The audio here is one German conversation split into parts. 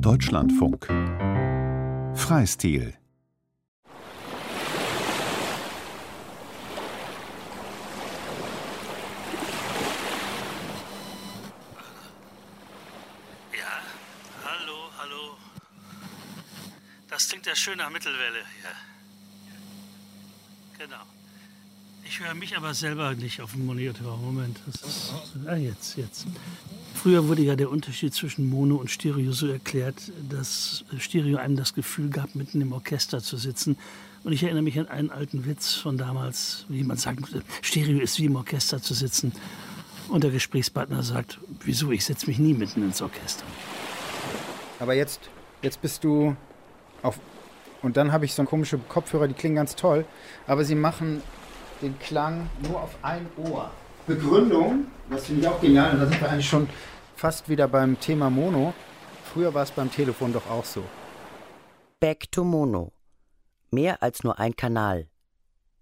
Deutschlandfunk Freistil Ja, hallo, hallo. Das klingt ja schön nach Mittelwelle, ja. Genau. Ich höre mich aber selber nicht auf dem Monitor. Moment, das ist. Ah, jetzt, jetzt. Früher wurde ja der Unterschied zwischen Mono und Stereo so erklärt, dass Stereo einem das Gefühl gab, mitten im Orchester zu sitzen. Und ich erinnere mich an einen alten Witz von damals, wie man sagt, Stereo ist wie im Orchester zu sitzen. Und der Gesprächspartner sagt, wieso, ich setze mich nie mitten ins Orchester. Aber jetzt, jetzt bist du auf. Und dann habe ich so komische Kopfhörer, die klingen ganz toll, aber sie machen den Klang nur auf ein Ohr. Begründung, das finde ich auch genial, und da sind wir eigentlich schon fast wieder beim Thema Mono. Früher war es beim Telefon doch auch so. Back to Mono. Mehr als nur ein Kanal.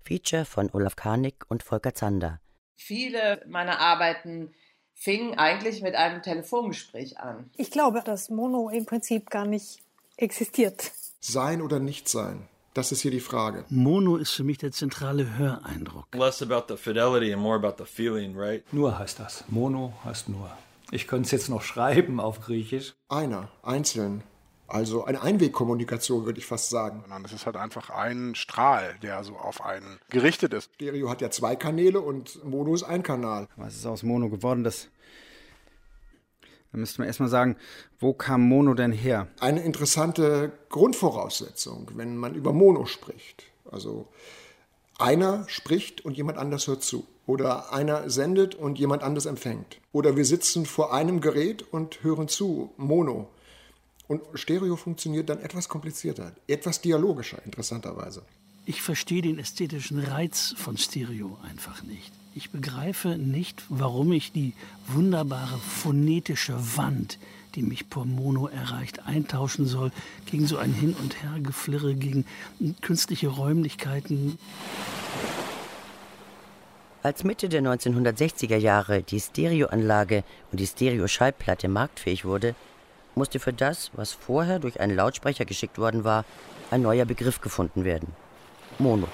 Feature von Olaf Karnick und Volker Zander. Viele meiner Arbeiten fingen eigentlich mit einem Telefongespräch an. Ich glaube, dass Mono im Prinzip gar nicht existiert. Sein oder nicht sein? Das ist hier die Frage. Mono ist für mich der zentrale Höreindruck. Less about the fidelity and more about the feeling, right? Nur heißt das. Mono heißt nur. Ich könnte es jetzt noch schreiben auf Griechisch. Einer, einzeln. Also eine Einwegkommunikation, würde ich fast sagen. Sondern es ist halt einfach ein Strahl, der so auf einen gerichtet ist. Stereo hat ja zwei Kanäle und Mono ist ein Kanal. Was ist aus Mono geworden? Das da müsste man erstmal sagen, wo kam Mono denn her? Eine interessante Grundvoraussetzung, wenn man über Mono spricht. Also einer spricht und jemand anders hört zu. Oder einer sendet und jemand anders empfängt. Oder wir sitzen vor einem Gerät und hören zu. Mono. Und Stereo funktioniert dann etwas komplizierter, etwas dialogischer, interessanterweise. Ich verstehe den ästhetischen Reiz von Stereo einfach nicht. Ich begreife nicht, warum ich die wunderbare phonetische Wand, die mich por Mono erreicht, eintauschen soll gegen so ein Hin- und Hergeflirre, gegen künstliche Räumlichkeiten. Als Mitte der 1960er Jahre die Stereoanlage und die Stereoschallplatte marktfähig wurde, musste für das, was vorher durch einen Lautsprecher geschickt worden war, ein neuer Begriff gefunden werden. Mono.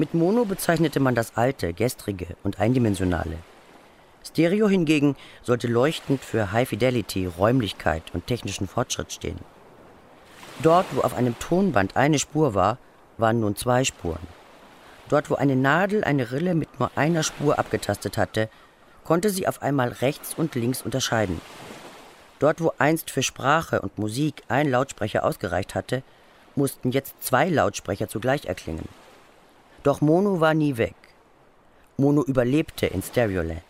Mit Mono bezeichnete man das alte, gestrige und eindimensionale. Stereo hingegen sollte leuchtend für High Fidelity, Räumlichkeit und technischen Fortschritt stehen. Dort, wo auf einem Tonband eine Spur war, waren nun zwei Spuren. Dort, wo eine Nadel eine Rille mit nur einer Spur abgetastet hatte, konnte sie auf einmal rechts und links unterscheiden. Dort, wo einst für Sprache und Musik ein Lautsprecher ausgereicht hatte, mussten jetzt zwei Lautsprecher zugleich erklingen. Doch Mono war nie weg. Mono überlebte in Stereoland.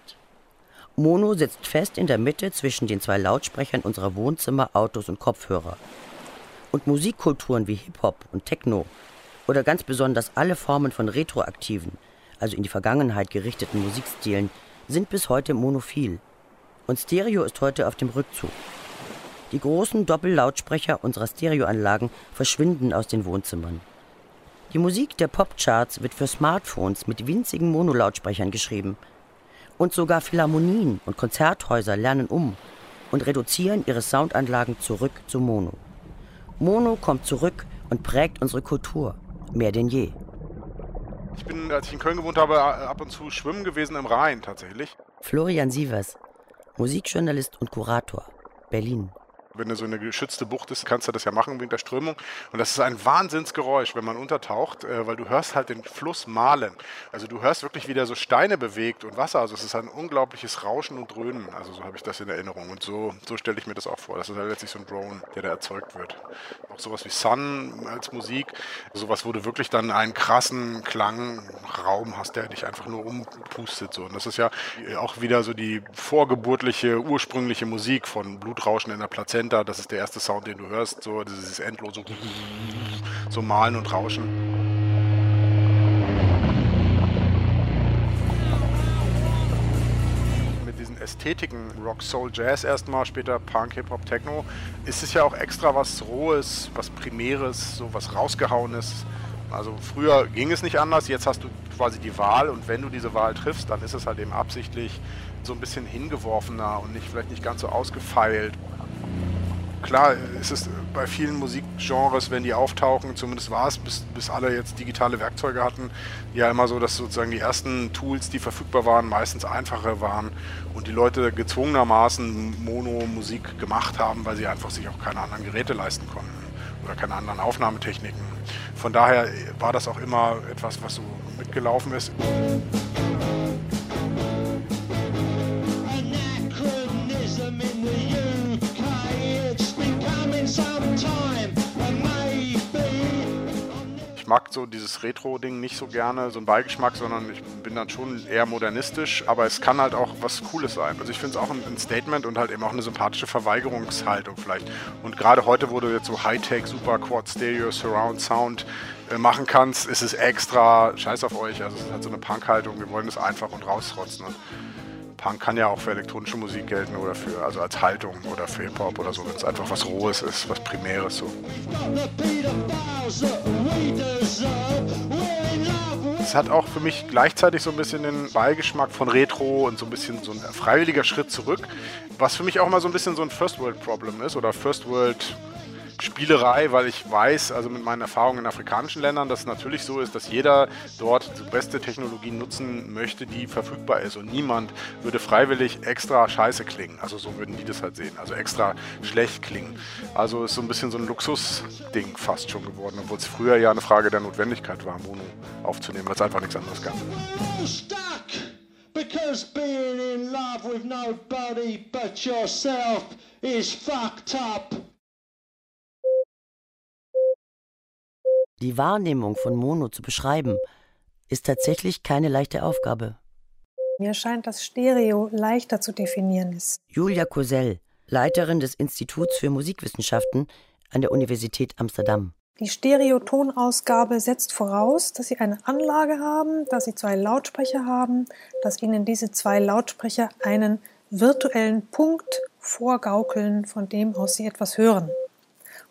Mono sitzt fest in der Mitte zwischen den zwei Lautsprechern unserer Wohnzimmer, Autos und Kopfhörer. Und Musikkulturen wie Hip-Hop und Techno oder ganz besonders alle Formen von retroaktiven, also in die Vergangenheit gerichteten Musikstilen, sind bis heute monophil. Und Stereo ist heute auf dem Rückzug. Die großen Doppellautsprecher unserer Stereoanlagen verschwinden aus den Wohnzimmern. Die Musik der Popcharts wird für Smartphones mit winzigen Monolautsprechern geschrieben. Und sogar Philharmonien und Konzerthäuser lernen um und reduzieren ihre Soundanlagen zurück zu Mono. Mono kommt zurück und prägt unsere Kultur, mehr denn je. Ich bin, als ich in Köln gewohnt habe, ab und zu schwimmen gewesen im Rhein tatsächlich. Florian Sievers, Musikjournalist und Kurator, Berlin. Wenn du so eine geschützte Bucht ist, kannst du das ja machen wegen der Strömung. Und das ist ein Wahnsinnsgeräusch, wenn man untertaucht, äh, weil du hörst halt den Fluss malen. Also du hörst wirklich, wie der so Steine bewegt und Wasser. Also es ist ein unglaubliches Rauschen und Dröhnen. Also so habe ich das in Erinnerung. Und so, so stelle ich mir das auch vor. Das ist halt letztlich so ein Drone, der da erzeugt wird. Auch sowas wie Sun als Musik. Sowas, wo du wirklich dann einen krassen Klangraum hast, der dich einfach nur umpustet. So. Und das ist ja auch wieder so die vorgeburtliche, ursprüngliche Musik von Blutrauschen in der Plazenta Center, das ist der erste Sound, den du hörst, so dieses endlose so Malen und Rauschen. Mit diesen Ästhetiken, Rock, Soul, Jazz erstmal, später Punk, Hip-Hop, Techno, ist es ja auch extra was Rohes, was Primäres, so was Rausgehauenes. Also früher ging es nicht anders, jetzt hast du quasi die Wahl und wenn du diese Wahl triffst, dann ist es halt eben absichtlich so ein bisschen hingeworfener und nicht vielleicht nicht ganz so ausgefeilt. Klar ist es bei vielen Musikgenres, wenn die auftauchen, zumindest war es, bis, bis alle jetzt digitale Werkzeuge hatten, ja immer so, dass sozusagen die ersten Tools, die verfügbar waren, meistens einfacher waren und die Leute gezwungenermaßen Mono-Musik gemacht haben, weil sie einfach sich auch keine anderen Geräte leisten konnten oder keine anderen Aufnahmetechniken. Von daher war das auch immer etwas, was so mitgelaufen ist. Mag so dieses Retro-Ding nicht so gerne, so ein Beigeschmack, sondern ich bin dann schon eher modernistisch, aber es kann halt auch was Cooles sein. Also ich finde es auch ein, Statement und halt eben auch eine sympathische Verweigerungshaltung vielleicht. Und gerade heute, wo du jetzt so Hightech, Super Quad Stereo, Surround Sound äh, machen kannst, ist es extra scheiß auf euch. Also es ist halt so eine Punk-Haltung, wir wollen es einfach und rausrotzen. Und Punk kann ja auch für elektronische Musik gelten oder für, also als Haltung oder für Hip-Hop oder so, wenn es einfach was Rohes ist, was Primäres so. Es hat auch für mich gleichzeitig so ein bisschen den Beigeschmack von Retro und so ein bisschen so ein freiwilliger Schritt zurück, was für mich auch mal so ein bisschen so ein First World Problem ist oder First World Spielerei, weil ich weiß, also mit meinen Erfahrungen in afrikanischen Ländern, dass es natürlich so ist, dass jeder dort die beste Technologie nutzen möchte, die verfügbar ist. Und niemand würde freiwillig extra scheiße klingen. Also so würden die das halt sehen. Also extra schlecht klingen. Also ist so ein bisschen so ein Luxusding fast schon geworden, obwohl es früher ja eine Frage der Notwendigkeit war, Mono aufzunehmen, weil es einfach nichts anderes gab. Because being in love with nobody but yourself is fucked up. Die Wahrnehmung von Mono zu beschreiben, ist tatsächlich keine leichte Aufgabe. Mir scheint, dass Stereo leichter zu definieren ist. Julia Kosell, Leiterin des Instituts für Musikwissenschaften an der Universität Amsterdam. Die Stereotonausgabe setzt voraus, dass Sie eine Anlage haben, dass Sie zwei Lautsprecher haben, dass Ihnen diese zwei Lautsprecher einen virtuellen Punkt vorgaukeln, von dem aus Sie etwas hören.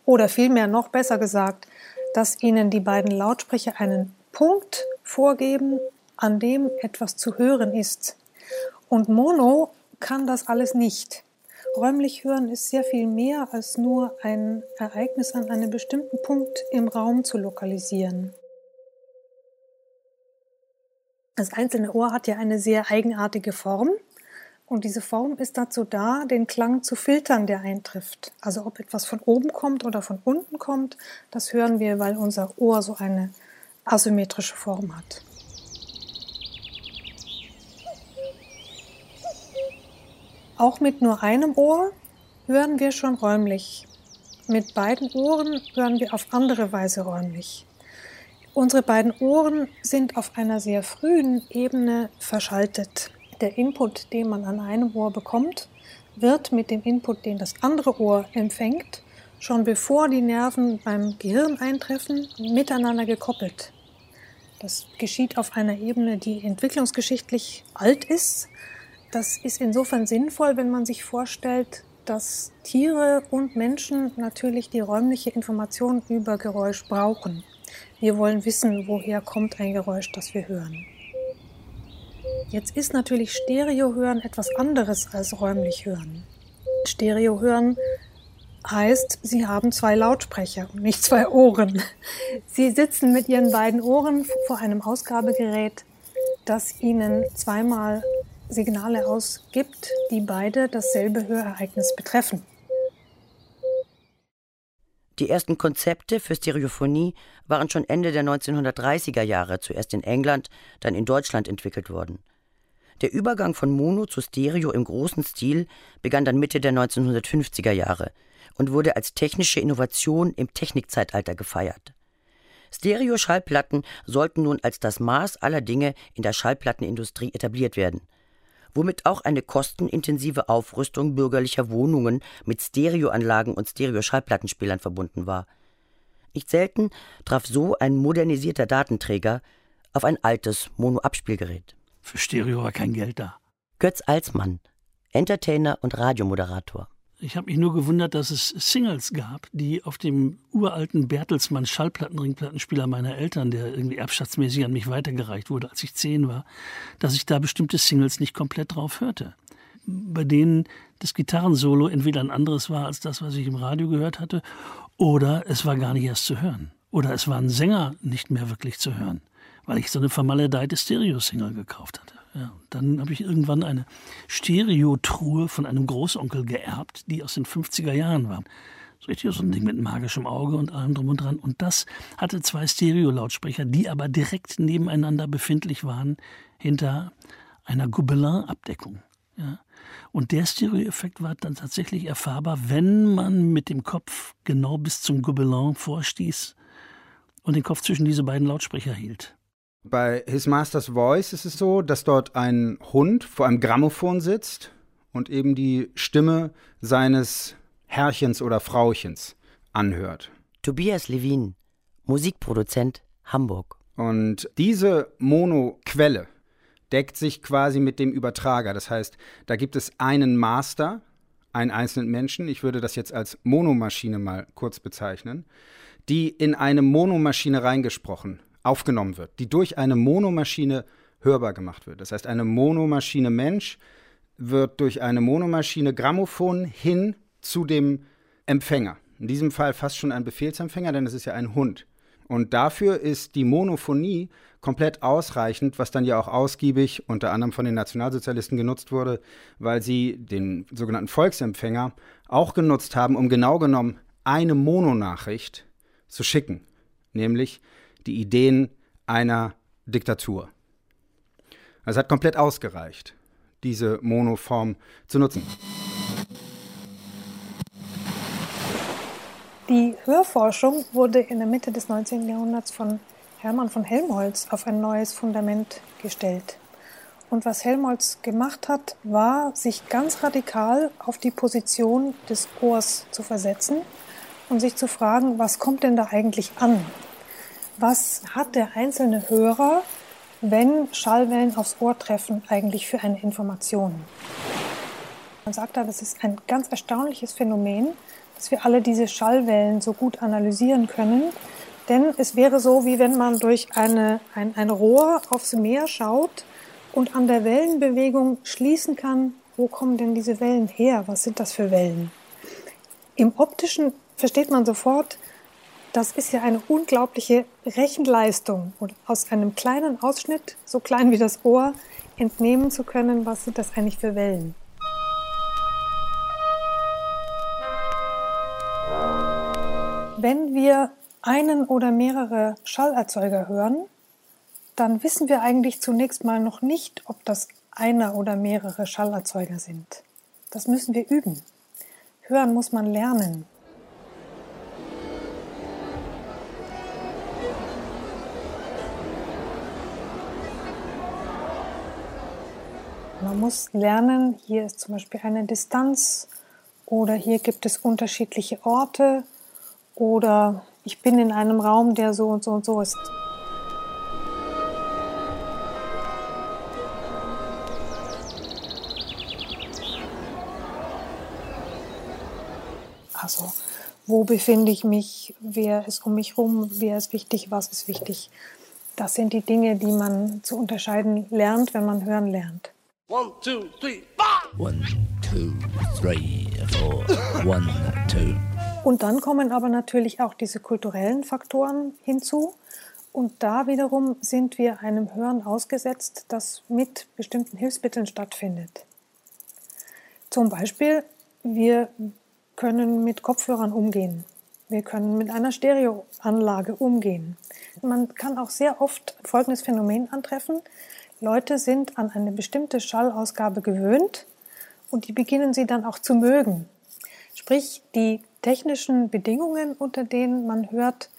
Oder vielmehr noch besser gesagt, dass Ihnen die beiden Lautsprecher einen Punkt vorgeben, an dem etwas zu hören ist. Und Mono kann das alles nicht. Räumlich hören ist sehr viel mehr als nur ein Ereignis an einem bestimmten Punkt im Raum zu lokalisieren. Das einzelne Ohr hat ja eine sehr eigenartige Form und diese Form ist dazu da, den Klang zu filtern, der eintrifft. Also ob etwas von oben kommt oder von unten kommt, das hören wir, weil unser Ohr so eine asymmetrische Form hat. Auch mit nur einem Ohr hören wir schon räumlich. Mit beiden Ohren hören wir auf andere Weise räumlich. Unsere beiden Ohren sind auf einer sehr frühen Ebene verschaltet der Input, den man an einem Ohr bekommt, wird mit dem Input, den das andere Ohr empfängt, schon bevor die Nerven beim Gehirn eintreffen, miteinander gekoppelt. Das geschieht auf einer Ebene, die entwicklungsgeschichtlich alt ist. Das ist insofern sinnvoll, wenn man sich vorstellt, dass Tiere und Menschen natürlich die räumliche Information über Geräusch brauchen. Wir wollen wissen, woher kommt ein Geräusch, das wir hören. Jetzt ist natürlich Stereohören etwas anderes als räumlich hören. Stereohören heißt, Sie haben zwei Lautsprecher und nicht zwei Ohren. Sie sitzen mit Ihren beiden Ohren vor einem Ausgabegerät, das Ihnen zweimal Signale ausgibt, die beide dasselbe Hörereignis betreffen. Die ersten Konzepte für Stereophonie waren schon Ende der 1930er Jahre zuerst in England, dann in Deutschland entwickelt worden. Der Übergang von Mono zu Stereo im großen Stil begann dann Mitte der 1950er Jahre und wurde als technische Innovation im Technikzeitalter gefeiert. Stereo-Schallplatten sollten nun als das Maß aller Dinge in der Schallplattenindustrie etabliert werden, womit auch eine kostenintensive Aufrüstung bürgerlicher Wohnungen mit Stereoanlagen und Stereo-Schallplattenspielern verbunden war. Nicht selten traf so ein modernisierter Datenträger auf ein altes Mono-Abspielgerät. Für Stereo war kein Geld da. Götz Alsmann, Entertainer und Radiomoderator. Ich habe mich nur gewundert, dass es Singles gab, die auf dem uralten Bertelsmann Schallplattenringplattenspieler meiner Eltern, der irgendwie erbschaftsmäßig an mich weitergereicht wurde, als ich zehn war, dass ich da bestimmte Singles nicht komplett drauf hörte. bei denen das Gitarrensolo entweder ein anderes war als das, was ich im Radio gehört hatte, oder es war gar nicht erst zu hören. Oder es war ein Sänger nicht mehr wirklich zu hören, weil ich so eine vermaledeite Stereo-Single gekauft hatte. Ja, dann habe ich irgendwann eine Stereotruhe von einem Großonkel geerbt, die aus den 50er Jahren war. So richtig so ein Ding mit magischem Auge und allem drum und dran. Und das hatte zwei Stereo-Lautsprecher, die aber direkt nebeneinander befindlich waren, hinter einer Gobelin-Abdeckung. Ja. Und der Stereoeffekt war dann tatsächlich erfahrbar, wenn man mit dem Kopf genau bis zum Gobelin vorstieß und den Kopf zwischen diese beiden Lautsprecher hielt. Bei His Master's Voice ist es so, dass dort ein Hund vor einem Grammophon sitzt und eben die Stimme seines Herrchens oder Frauchens anhört. Tobias Levin, Musikproduzent, Hamburg. Und diese Monoquelle deckt sich quasi mit dem Übertrager. Das heißt, da gibt es einen Master, einen einzelnen Menschen, ich würde das jetzt als Monomaschine mal kurz bezeichnen, die in eine Monomaschine reingesprochen, aufgenommen wird, die durch eine Monomaschine hörbar gemacht wird. Das heißt, eine Monomaschine Mensch wird durch eine Monomaschine Grammophon hin zu dem Empfänger. In diesem Fall fast schon ein Befehlsempfänger, denn es ist ja ein Hund. Und dafür ist die Monophonie komplett ausreichend, was dann ja auch ausgiebig unter anderem von den Nationalsozialisten genutzt wurde, weil sie den sogenannten Volksempfänger auch genutzt haben, um genau genommen eine Mononachricht zu schicken, nämlich die Ideen einer Diktatur. Also es hat komplett ausgereicht, diese Monoform zu nutzen. Die Hörforschung wurde in der Mitte des 19. Jahrhunderts von Hermann von Helmholtz auf ein neues Fundament gestellt. Und was Helmholtz gemacht hat, war, sich ganz radikal auf die Position des Ohrs zu versetzen und sich zu fragen, was kommt denn da eigentlich an? Was hat der einzelne Hörer, wenn Schallwellen aufs Ohr treffen, eigentlich für eine Information? Man sagt da, das ist ein ganz erstaunliches Phänomen, dass wir alle diese Schallwellen so gut analysieren können. Denn es wäre so, wie wenn man durch eine, ein, ein Rohr aufs Meer schaut und an der Wellenbewegung schließen kann, wo kommen denn diese Wellen her? Was sind das für Wellen? Im optischen versteht man sofort, das ist ja eine unglaubliche Rechenleistung. Und aus einem kleinen Ausschnitt, so klein wie das Ohr, entnehmen zu können, was sind das eigentlich für Wellen. Wenn wir einen oder mehrere Schallerzeuger hören, dann wissen wir eigentlich zunächst mal noch nicht, ob das einer oder mehrere Schallerzeuger sind. Das müssen wir üben. Hören muss man lernen. Man muss lernen, hier ist zum Beispiel eine Distanz oder hier gibt es unterschiedliche Orte oder ich bin in einem Raum, der so und so und so ist. Also, wo befinde ich mich? Wer ist um mich herum? Wer ist wichtig? Was ist wichtig? Das sind die Dinge, die man zu unterscheiden lernt, wenn man hören lernt. One, two, three, four. One, two, three, four. One, two. Und dann kommen aber natürlich auch diese kulturellen Faktoren hinzu. Und da wiederum sind wir einem Hören ausgesetzt, das mit bestimmten Hilfsmitteln stattfindet. Zum Beispiel, wir können mit Kopfhörern umgehen. Wir können mit einer Stereoanlage umgehen. Man kann auch sehr oft folgendes Phänomen antreffen. Leute sind an eine bestimmte Schallausgabe gewöhnt und die beginnen sie dann auch zu mögen. Sprich, die technischen Bedingungen, unter denen man hört,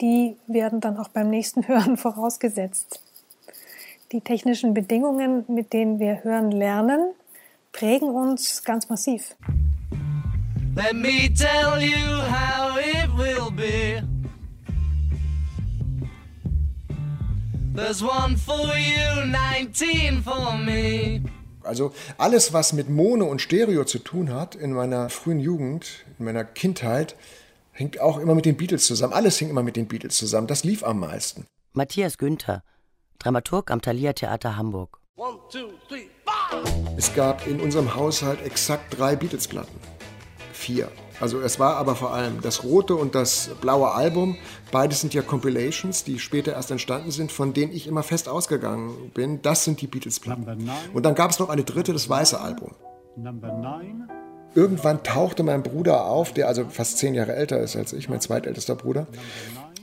die werden dann auch beim nächsten Hören vorausgesetzt. Die technischen Bedingungen, mit denen wir hören lernen, prägen uns ganz massiv. Let me tell you how it will be. There's one for you, 19 for me. Also alles, was mit Mono und Stereo zu tun hat in meiner frühen Jugend, in meiner Kindheit, hängt auch immer mit den Beatles zusammen. Alles hing immer mit den Beatles zusammen. Das lief am meisten. Matthias Günther, Dramaturg am Thalia Theater Hamburg. Es gab in unserem Haushalt exakt drei Beatles-Platten. Vier. Also es war aber vor allem das rote und das blaue Album. Beides sind ja Compilations, die später erst entstanden sind, von denen ich immer fest ausgegangen bin. Das sind die Beatles-Platten. Und dann gab es noch eine dritte, das weiße Album. Irgendwann tauchte mein Bruder auf, der also fast zehn Jahre älter ist als ich, mein zweitältester Bruder.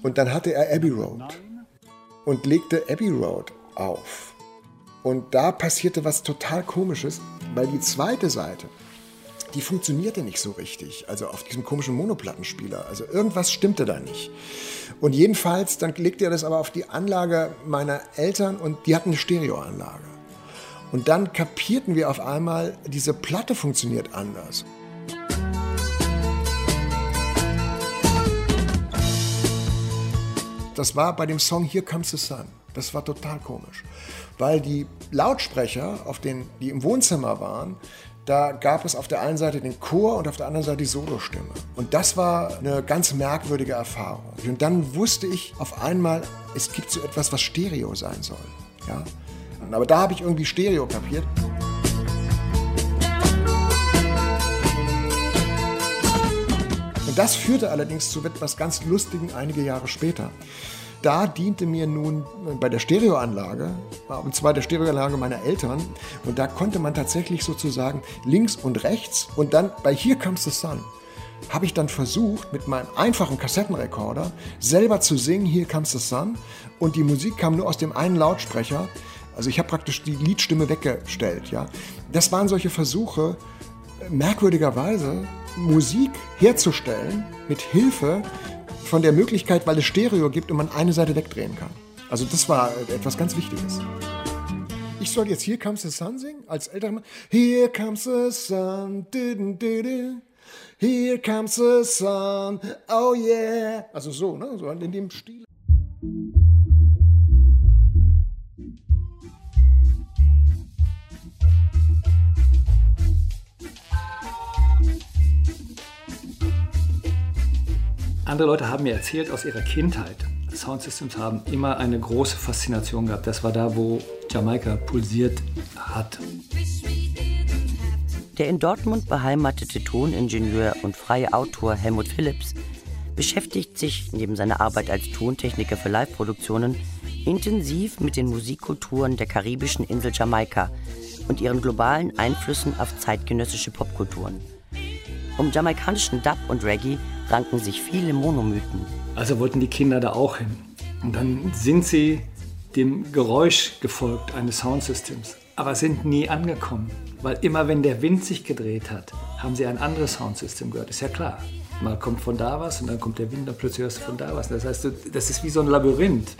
Und dann hatte er Abbey Road und legte Abbey Road auf. Und da passierte was total Komisches, weil die zweite Seite, die funktionierte nicht so richtig. Also auf diesem komischen Monoplattenspieler. Also irgendwas stimmte da nicht. Und jedenfalls, dann legte er das aber auf die Anlage meiner Eltern und die hatten eine Stereoanlage. Und dann kapierten wir auf einmal, diese Platte funktioniert anders. Das war bei dem Song Here Comes the Sun. Das war total komisch, weil die Lautsprecher, auf den, die im Wohnzimmer waren, da gab es auf der einen Seite den Chor und auf der anderen Seite die Solostimme. Und das war eine ganz merkwürdige Erfahrung. Und dann wusste ich auf einmal, es gibt so etwas, was Stereo sein soll. Ja? Aber da habe ich irgendwie Stereo kapiert. Und das führte allerdings zu etwas ganz Lustigem einige Jahre später. Da diente mir nun bei der Stereoanlage, und zwar der Stereoanlage meiner Eltern, und da konnte man tatsächlich sozusagen links und rechts und dann bei Here Comes the Sun habe ich dann versucht, mit meinem einfachen Kassettenrekorder selber zu singen, Here Comes the Sun, und die Musik kam nur aus dem einen Lautsprecher. Also ich habe praktisch die Liedstimme weggestellt. Ja. Das waren solche Versuche, merkwürdigerweise Musik herzustellen mit Hilfe von der Möglichkeit, weil es Stereo gibt und man eine Seite wegdrehen kann. Also das war etwas ganz Wichtiges. Ich soll jetzt Here Comes the Sun singen als älterer Mann. Here comes the sun, didn't, didn't. Here comes the sun, oh yeah. Also so, ne? so in dem Stil. Andere Leute haben mir erzählt aus ihrer Kindheit, Soundsystems haben immer eine große Faszination gehabt. Das war da, wo Jamaika pulsiert hat. Der in Dortmund beheimatete Toningenieur und freie Autor Helmut Phillips beschäftigt sich neben seiner Arbeit als Tontechniker für Live-Produktionen intensiv mit den Musikkulturen der karibischen Insel Jamaika und ihren globalen Einflüssen auf zeitgenössische Popkulturen. Um jamaikanischen Dub und Reggae ranken sich viele Monomythen. Also wollten die Kinder da auch hin. Und dann sind sie dem Geräusch gefolgt eines Soundsystems, aber sind nie angekommen. Weil immer wenn der Wind sich gedreht hat, haben sie ein anderes Soundsystem gehört. Ist ja klar. Mal kommt von da was und dann kommt der Wind, dann plötzlich hörst du von da was. Das heißt, das ist wie so ein Labyrinth.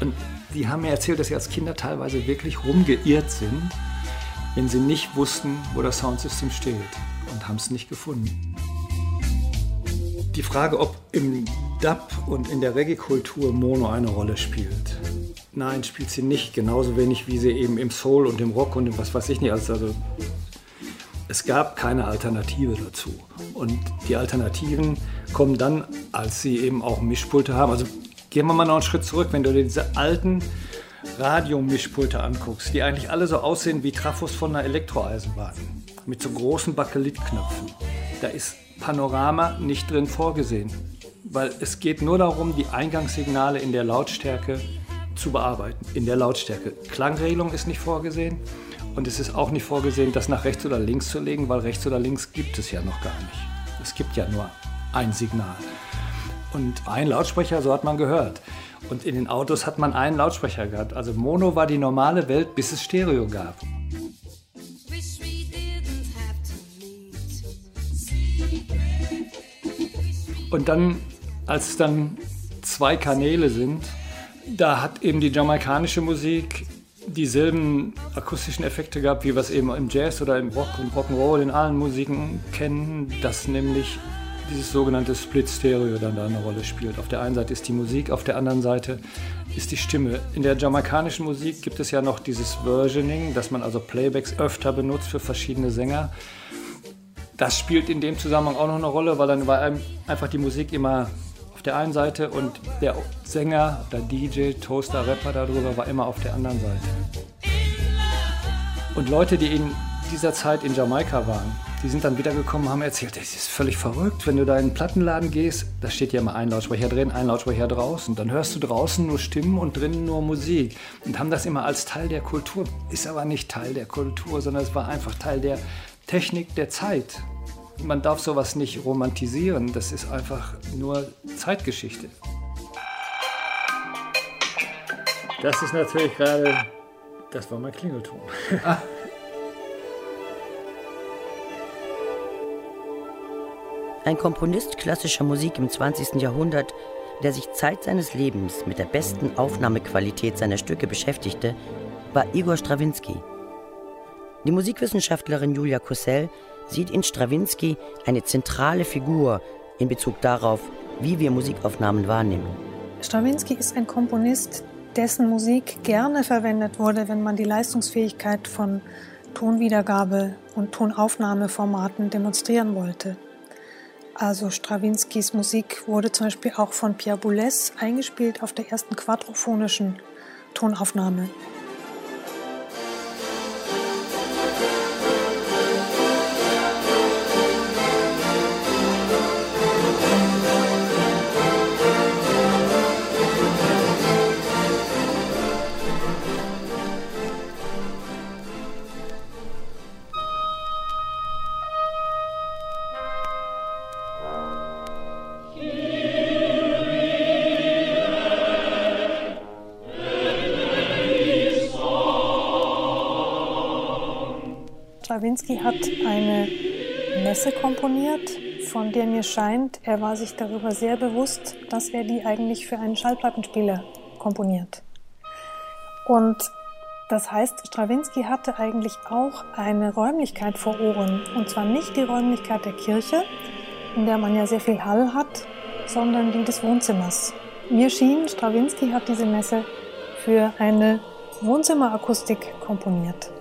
Und die haben mir erzählt, dass sie als Kinder teilweise wirklich rumgeirrt sind, wenn sie nicht wussten, wo das Soundsystem steht und haben es nicht gefunden. Die Frage, ob im Dub und in der Reggae-Kultur Mono eine Rolle spielt. Nein, spielt sie nicht. Genauso wenig wie sie eben im Soul und im Rock und im was weiß ich nicht. Also, es gab keine Alternative dazu. Und die Alternativen kommen dann, als sie eben auch Mischpulte haben. Also gehen wir mal noch einen Schritt zurück. Wenn du dir diese alten Radiomischpulte anguckst, die eigentlich alle so aussehen wie Trafos von einer Elektroeisenbahn. Mit so großen Bakelitknöpfen. Da ist Panorama nicht drin vorgesehen, weil es geht nur darum, die Eingangssignale in der Lautstärke zu bearbeiten. In der Lautstärke. Klangregelung ist nicht vorgesehen und es ist auch nicht vorgesehen, das nach rechts oder links zu legen, weil rechts oder links gibt es ja noch gar nicht. Es gibt ja nur ein Signal. Und ein Lautsprecher, so hat man gehört. Und in den Autos hat man einen Lautsprecher gehabt. Also Mono war die normale Welt, bis es Stereo gab. Und dann, als es dann zwei Kanäle sind, da hat eben die jamaikanische Musik dieselben akustischen Effekte gehabt, wie wir es eben im Jazz oder im Rock und Rock'n'Roll in allen Musiken kennen, dass nämlich dieses sogenannte Split Stereo dann da eine Rolle spielt. Auf der einen Seite ist die Musik, auf der anderen Seite ist die Stimme. In der jamaikanischen Musik gibt es ja noch dieses Versioning, dass man also Playbacks öfter benutzt für verschiedene Sänger das spielt in dem Zusammenhang auch noch eine Rolle, weil dann war einfach die Musik immer auf der einen Seite und der Sänger, der DJ, Toaster, Rapper darüber war immer auf der anderen Seite. Und Leute, die in dieser Zeit in Jamaika waren, die sind dann wiedergekommen, haben erzählt, das ist völlig verrückt, wenn du da in einen Plattenladen gehst, da steht ja immer ein Lautsprecher drin, ein Lautsprecher draußen. Dann hörst du draußen nur Stimmen und drinnen nur Musik. Und haben das immer als Teil der Kultur. Ist aber nicht Teil der Kultur, sondern es war einfach Teil der Technik der Zeit. Man darf sowas nicht romantisieren, das ist einfach nur Zeitgeschichte. Das ist natürlich gerade, das war mein Klingelton. Ein Komponist klassischer Musik im 20. Jahrhundert, der sich Zeit seines Lebens mit der besten Aufnahmequalität seiner Stücke beschäftigte, war Igor Strawinski. Die Musikwissenschaftlerin Julia Kussel sieht in Strawinski eine zentrale Figur in Bezug darauf, wie wir Musikaufnahmen wahrnehmen. Strawinski ist ein Komponist, dessen Musik gerne verwendet wurde, wenn man die Leistungsfähigkeit von Tonwiedergabe und Tonaufnahmeformaten demonstrieren wollte. Also Strawinskys Musik wurde zum Beispiel auch von Pierre Boulez eingespielt auf der ersten quadrophonischen Tonaufnahme. Komponiert, von der mir scheint, er war sich darüber sehr bewusst, dass er die eigentlich für einen Schallplattenspieler komponiert. Und das heißt, Stravinsky hatte eigentlich auch eine Räumlichkeit vor Ohren. Und zwar nicht die Räumlichkeit der Kirche, in der man ja sehr viel Hall hat, sondern die des Wohnzimmers. Mir schien, Stravinsky hat diese Messe für eine Wohnzimmerakustik komponiert.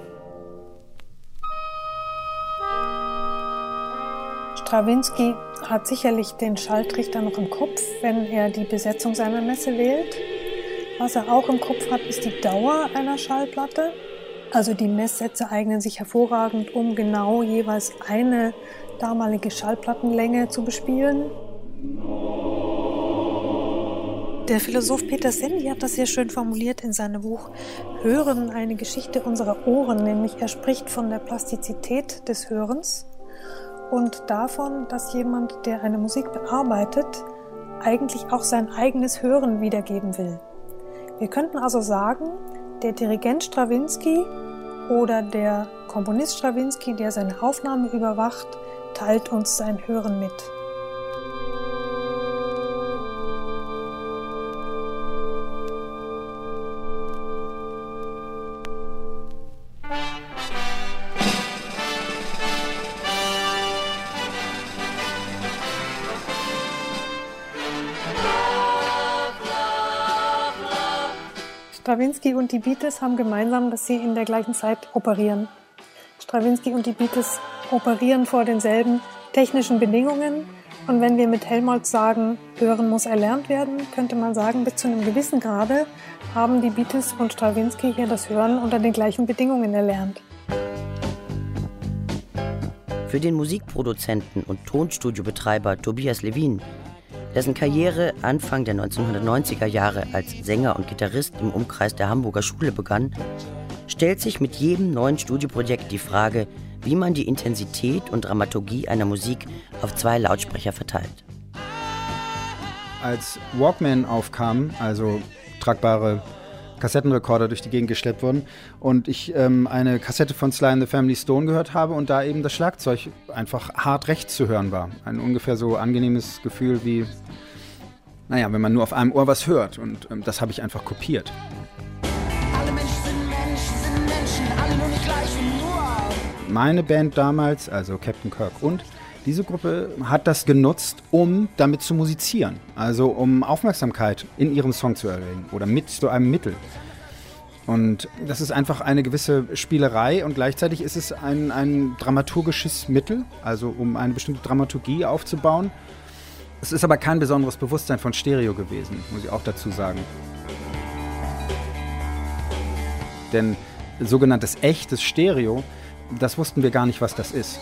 Stravinsky hat sicherlich den Schalltrichter noch im Kopf, wenn er die Besetzung seiner Messe wählt. Was er auch im Kopf hat, ist die Dauer einer Schallplatte. Also die Messsätze eignen sich hervorragend, um genau jeweils eine damalige Schallplattenlänge zu bespielen. Der Philosoph Peter Sendi hat das sehr schön formuliert in seinem Buch Hören, eine Geschichte unserer Ohren, nämlich er spricht von der Plastizität des Hörens und davon, dass jemand, der eine Musik bearbeitet, eigentlich auch sein eigenes Hören wiedergeben will. Wir könnten also sagen, der Dirigent Strawinski oder der Komponist Strawinski, der seine Aufnahme überwacht, teilt uns sein Hören mit. Stravinsky und die Beatles haben gemeinsam, dass sie in der gleichen Zeit operieren. Stravinsky und die Beatles operieren vor denselben technischen Bedingungen. Und wenn wir mit Helmholtz sagen, Hören muss erlernt werden, könnte man sagen, bis zu einem gewissen Grade haben die Beatles und Stravinsky hier das Hören unter den gleichen Bedingungen erlernt. Für den Musikproduzenten und Tonstudiobetreiber Tobias Levin dessen Karriere Anfang der 1990er Jahre als Sänger und Gitarrist im Umkreis der Hamburger Schule begann, stellt sich mit jedem neuen Studioprojekt die Frage, wie man die Intensität und Dramaturgie einer Musik auf zwei Lautsprecher verteilt. Als Walkman aufkam, also tragbare Kassettenrekorder durch die Gegend geschleppt wurden und ich ähm, eine Kassette von Sly and the Family Stone gehört habe und da eben das Schlagzeug einfach hart rechts zu hören war. Ein ungefähr so angenehmes Gefühl wie, naja, wenn man nur auf einem Ohr was hört und ähm, das habe ich einfach kopiert. Alle Menschen sind Menschen, sind Menschen, alle nur nicht gleich und nur. Meine Band damals, also Captain Kirk und diese Gruppe hat das genutzt, um damit zu musizieren, also um Aufmerksamkeit in ihrem Song zu erregen oder mit so einem Mittel. Und das ist einfach eine gewisse Spielerei und gleichzeitig ist es ein, ein dramaturgisches Mittel, also um eine bestimmte Dramaturgie aufzubauen. Es ist aber kein besonderes Bewusstsein von Stereo gewesen, muss ich auch dazu sagen. Denn sogenanntes echtes Stereo, das wussten wir gar nicht, was das ist.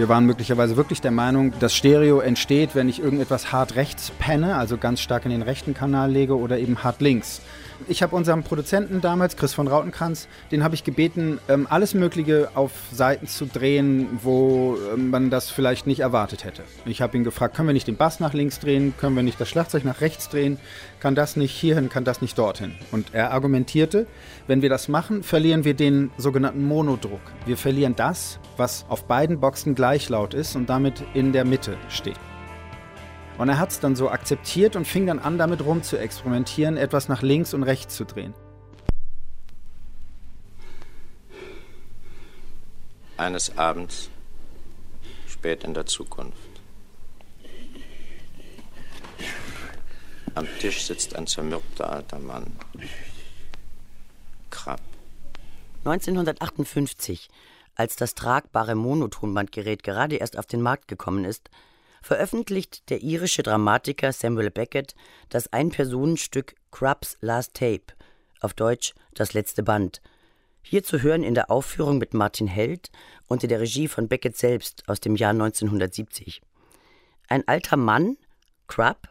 Wir waren möglicherweise wirklich der Meinung, das Stereo entsteht, wenn ich irgendetwas hart rechts penne, also ganz stark in den rechten Kanal lege oder eben hart links. Ich habe unserem Produzenten damals, Chris von Rautenkranz, den habe ich gebeten, ähm, alles Mögliche auf Seiten zu drehen, wo ähm, man das vielleicht nicht erwartet hätte. Ich habe ihn gefragt, können wir nicht den Bass nach links drehen, können wir nicht das Schlagzeug nach rechts drehen, kann das nicht hierhin, kann das nicht dorthin. Und er argumentierte, wenn wir das machen, verlieren wir den sogenannten Monodruck. Wir verlieren das, was auf beiden Boxen gleich laut ist und damit in der Mitte steht. Und er hat es dann so akzeptiert und fing dann an, damit rum zu experimentieren, etwas nach links und rechts zu drehen. Eines Abends, spät in der Zukunft. Am Tisch sitzt ein zermürbter alter Mann. Krabb. 1958, als das tragbare Monotonbandgerät gerade erst auf den Markt gekommen ist, veröffentlicht der irische Dramatiker Samuel Beckett das Ein-Personen-Stück Crubb's Last Tape, auf Deutsch Das letzte Band. Hier zu hören in der Aufführung mit Martin Held unter der Regie von Beckett selbst aus dem Jahr 1970. Ein alter Mann, Crubb,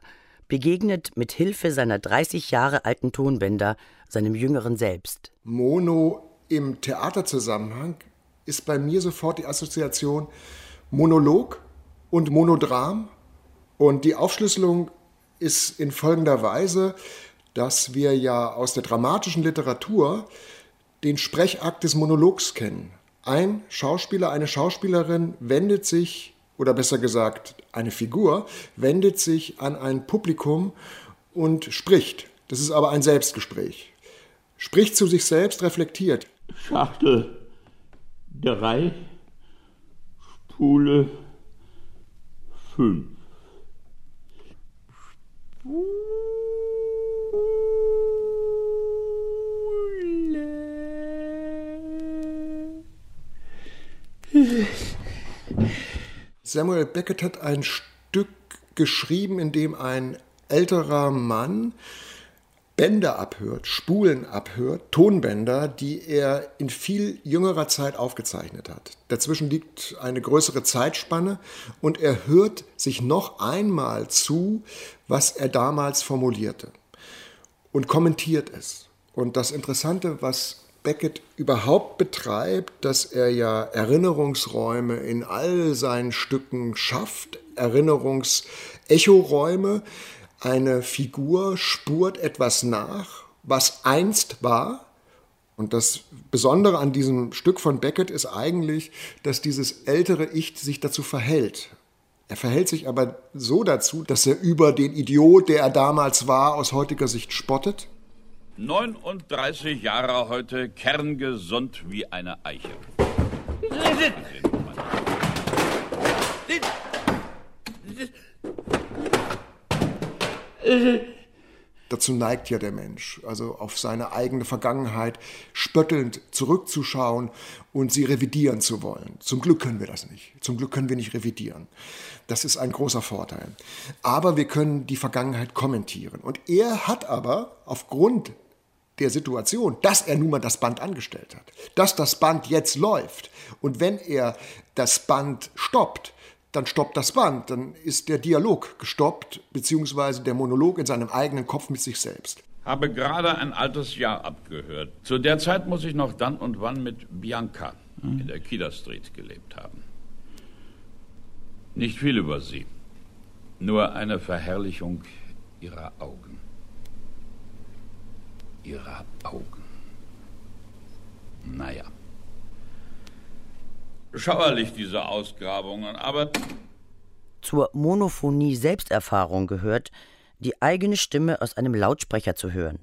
begegnet mit Hilfe seiner 30 Jahre alten Tonbänder seinem jüngeren Selbst. Mono im Theaterzusammenhang ist bei mir sofort die Assoziation Monolog und Monodram. Und die Aufschlüsselung ist in folgender Weise, dass wir ja aus der dramatischen Literatur den Sprechakt des Monologs kennen. Ein Schauspieler, eine Schauspielerin wendet sich, oder besser gesagt, eine Figur wendet sich an ein Publikum und spricht. Das ist aber ein Selbstgespräch. Spricht zu sich selbst, reflektiert. Schachtel 3, Spule fünf. Samuel Beckett hat ein Stück geschrieben, in dem ein älterer Mann Bänder abhört, Spulen abhört, Tonbänder, die er in viel jüngerer Zeit aufgezeichnet hat. Dazwischen liegt eine größere Zeitspanne und er hört sich noch einmal zu, was er damals formulierte und kommentiert es. Und das Interessante, was Beckett überhaupt betreibt, dass er ja Erinnerungsräume in all seinen Stücken schafft, Erinnerungsechoräume, eine Figur spurt etwas nach, was einst war. Und das Besondere an diesem Stück von Beckett ist eigentlich, dass dieses ältere Ich sich dazu verhält. Er verhält sich aber so dazu, dass er über den Idiot, der er damals war, aus heutiger Sicht spottet. 39 Jahre heute, kerngesund wie eine Eiche. Dazu neigt ja der Mensch, also auf seine eigene Vergangenheit spöttelnd zurückzuschauen und sie revidieren zu wollen. Zum Glück können wir das nicht. Zum Glück können wir nicht revidieren. Das ist ein großer Vorteil. Aber wir können die Vergangenheit kommentieren. Und er hat aber aufgrund der Situation, dass er nun mal das Band angestellt hat, dass das Band jetzt läuft und wenn er das Band stoppt, dann stoppt das Band, dann ist der Dialog gestoppt, beziehungsweise der Monolog in seinem eigenen Kopf mit sich selbst. Habe gerade ein altes Jahr abgehört. Zu der Zeit muss ich noch dann und wann mit Bianca in der Kieler Street gelebt haben. Nicht viel über sie, nur eine Verherrlichung ihrer Augen. Ihrer Augen. Naja schauerlich, diese Ausgrabungen, aber. Zur Monophonie Selbsterfahrung gehört, die eigene Stimme aus einem Lautsprecher zu hören.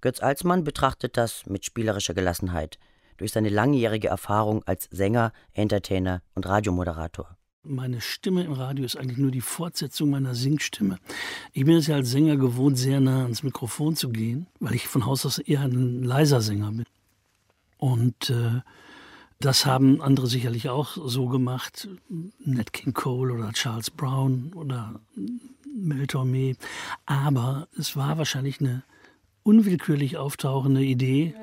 Götz Alsmann betrachtet das mit spielerischer Gelassenheit, durch seine langjährige Erfahrung als Sänger, Entertainer und Radiomoderator. Meine Stimme im Radio ist eigentlich nur die Fortsetzung meiner Singstimme. Ich bin es ja als Sänger gewohnt, sehr nah ans Mikrofon zu gehen, weil ich von Haus aus eher ein leiser Sänger bin. Und äh, das haben andere sicherlich auch so gemacht. Nat King Cole oder Charles Brown oder Mel Tormé. Aber es war wahrscheinlich eine unwillkürlich auftauchende Idee.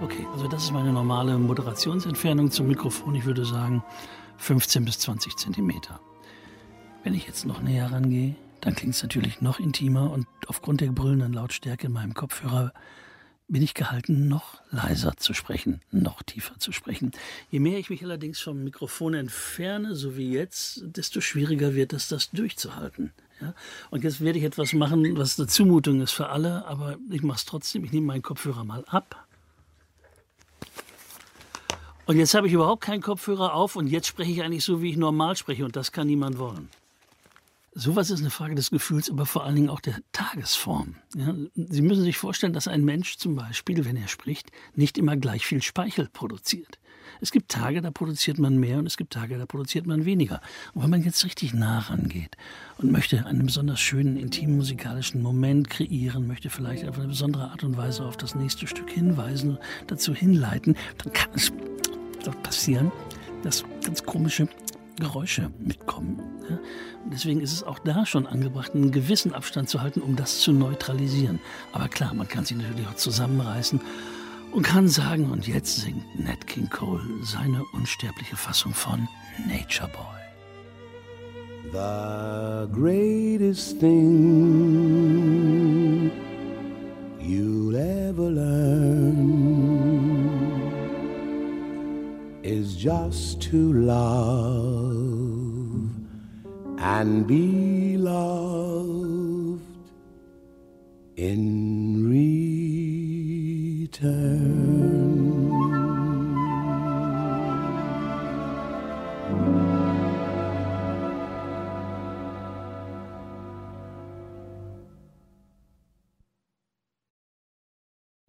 Okay, also das ist meine normale Moderationsentfernung zum Mikrofon. Ich würde sagen 15 bis 20 Zentimeter. Wenn ich jetzt noch näher rangehe, dann klingt es natürlich noch intimer und aufgrund der brüllenden Lautstärke in meinem Kopfhörer bin ich gehalten, noch leiser zu sprechen, noch tiefer zu sprechen. Je mehr ich mich allerdings vom Mikrofon entferne, so wie jetzt, desto schwieriger wird es, das durchzuhalten. Ja? Und jetzt werde ich etwas machen, was eine Zumutung ist für alle, aber ich mache es trotzdem. Ich nehme meinen Kopfhörer mal ab. Und jetzt habe ich überhaupt keinen Kopfhörer auf und jetzt spreche ich eigentlich so, wie ich normal spreche und das kann niemand wollen. Sowas ist eine Frage des Gefühls, aber vor allen Dingen auch der Tagesform. Ja, Sie müssen sich vorstellen, dass ein Mensch zum Beispiel, wenn er spricht, nicht immer gleich viel Speichel produziert. Es gibt Tage, da produziert man mehr und es gibt Tage, da produziert man weniger. Und wenn man jetzt richtig nah rangeht und möchte einen besonders schönen, intimen musikalischen Moment kreieren, möchte vielleicht auf eine besondere Art und Weise auf das nächste Stück hinweisen, dazu hinleiten, dann kann es passieren, dass ganz komische Geräusche mitkommen. Ja? deswegen ist es auch da schon angebracht, einen gewissen Abstand zu halten, um das zu neutralisieren. Aber klar, man kann sich natürlich auch zusammenreißen und kann sagen, und jetzt singt Nat King Cole seine unsterbliche Fassung von Nature Boy. The greatest thing you'll ever learn is just to love and be loved in return.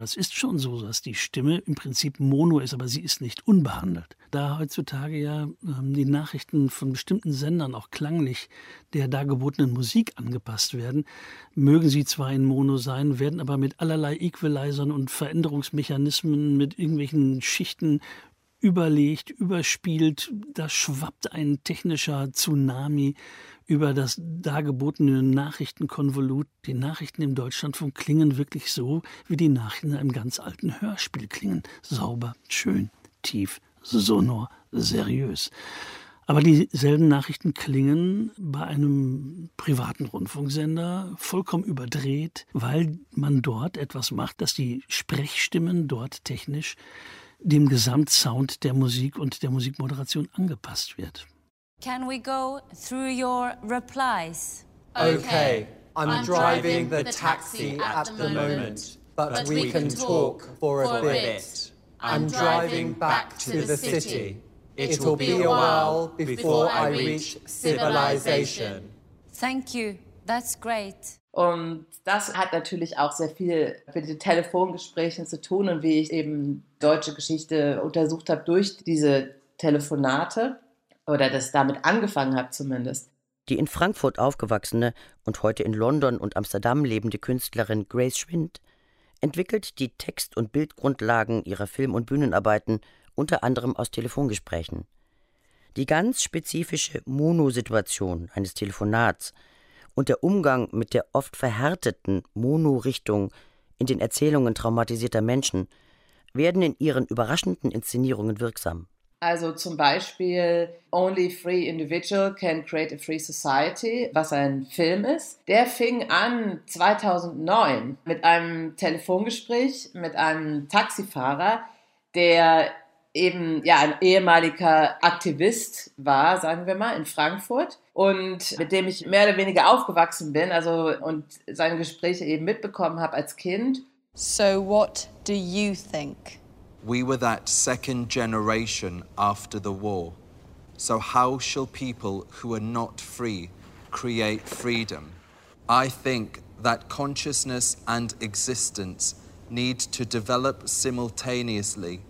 Das ist schon so, dass die Stimme im Prinzip mono ist, aber sie ist nicht unbehandelt. Da heutzutage ja ähm, die Nachrichten von bestimmten Sendern auch klanglich der dargebotenen Musik angepasst werden, mögen sie zwar in Mono sein, werden aber mit allerlei Equalizern und Veränderungsmechanismen, mit irgendwelchen Schichten überlegt, überspielt. Da schwappt ein technischer Tsunami über das dargebotene Nachrichtenkonvolut. Die Nachrichten im Deutschlandfunk klingen wirklich so, wie die Nachrichten in einem ganz alten Hörspiel klingen. Sauber, schön, tief, sonor, seriös. Aber dieselben Nachrichten klingen bei einem privaten Rundfunksender vollkommen überdreht, weil man dort etwas macht, dass die Sprechstimmen dort technisch dem Gesamtsound der Musik und der Musikmoderation angepasst wird. Can we go through your replies? Okay, I'm, I'm driving the taxi at the moment, but, but we can talk for a bit. I'm driving back to the city. It'll be a while before I reach civilization. Thank you. That's great. Und das hat natürlich auch sehr viel mit den Telefongesprächen zu tun und wie ich eben deutsche Geschichte untersucht habe durch diese Telefonate oder das damit angefangen habe zumindest. Die in Frankfurt aufgewachsene und heute in London und Amsterdam lebende Künstlerin Grace Schwind entwickelt die Text- und Bildgrundlagen ihrer Film- und Bühnenarbeiten unter anderem aus Telefongesprächen. Die ganz spezifische Monosituation eines Telefonats und der Umgang mit der oft verhärteten Monorichtung in den Erzählungen traumatisierter Menschen werden in ihren überraschenden Inszenierungen wirksam. Also zum Beispiel Only Free Individual Can Create a Free Society, was ein Film ist. Der fing an 2009 mit einem Telefongespräch mit einem Taxifahrer, der eben ja ein ehemaliger Aktivist war, sagen wir mal, in Frankfurt und mit dem ich mehr oder weniger aufgewachsen bin, also und seine Gespräche eben mitbekommen habe als Kind. So what do you think? We were that second generation after the war. So, how shall people who are not free create freedom? I think that consciousness and existence need to develop simultaneously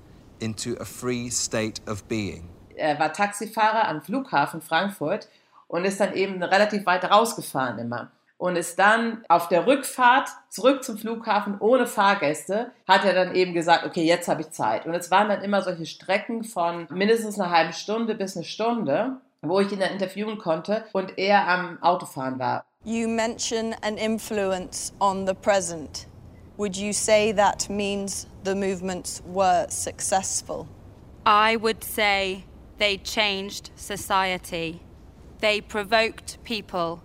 into a free state of being. Er war Taxifahrer am Flughafen Frankfurt und ist dann eben relativ weit rausgefahren immer und ist dann auf der Rückfahrt zurück zum Flughafen ohne Fahrgäste, hat er dann eben gesagt, okay, jetzt habe ich Zeit. Und es waren dann immer solche Strecken von mindestens eine halbe Stunde bis eine Stunde, wo ich ihn dann interviewen konnte und er am Autofahren war. You mention an influence on the present. would you say that means the movements were successful? I would say they changed society. They provoked people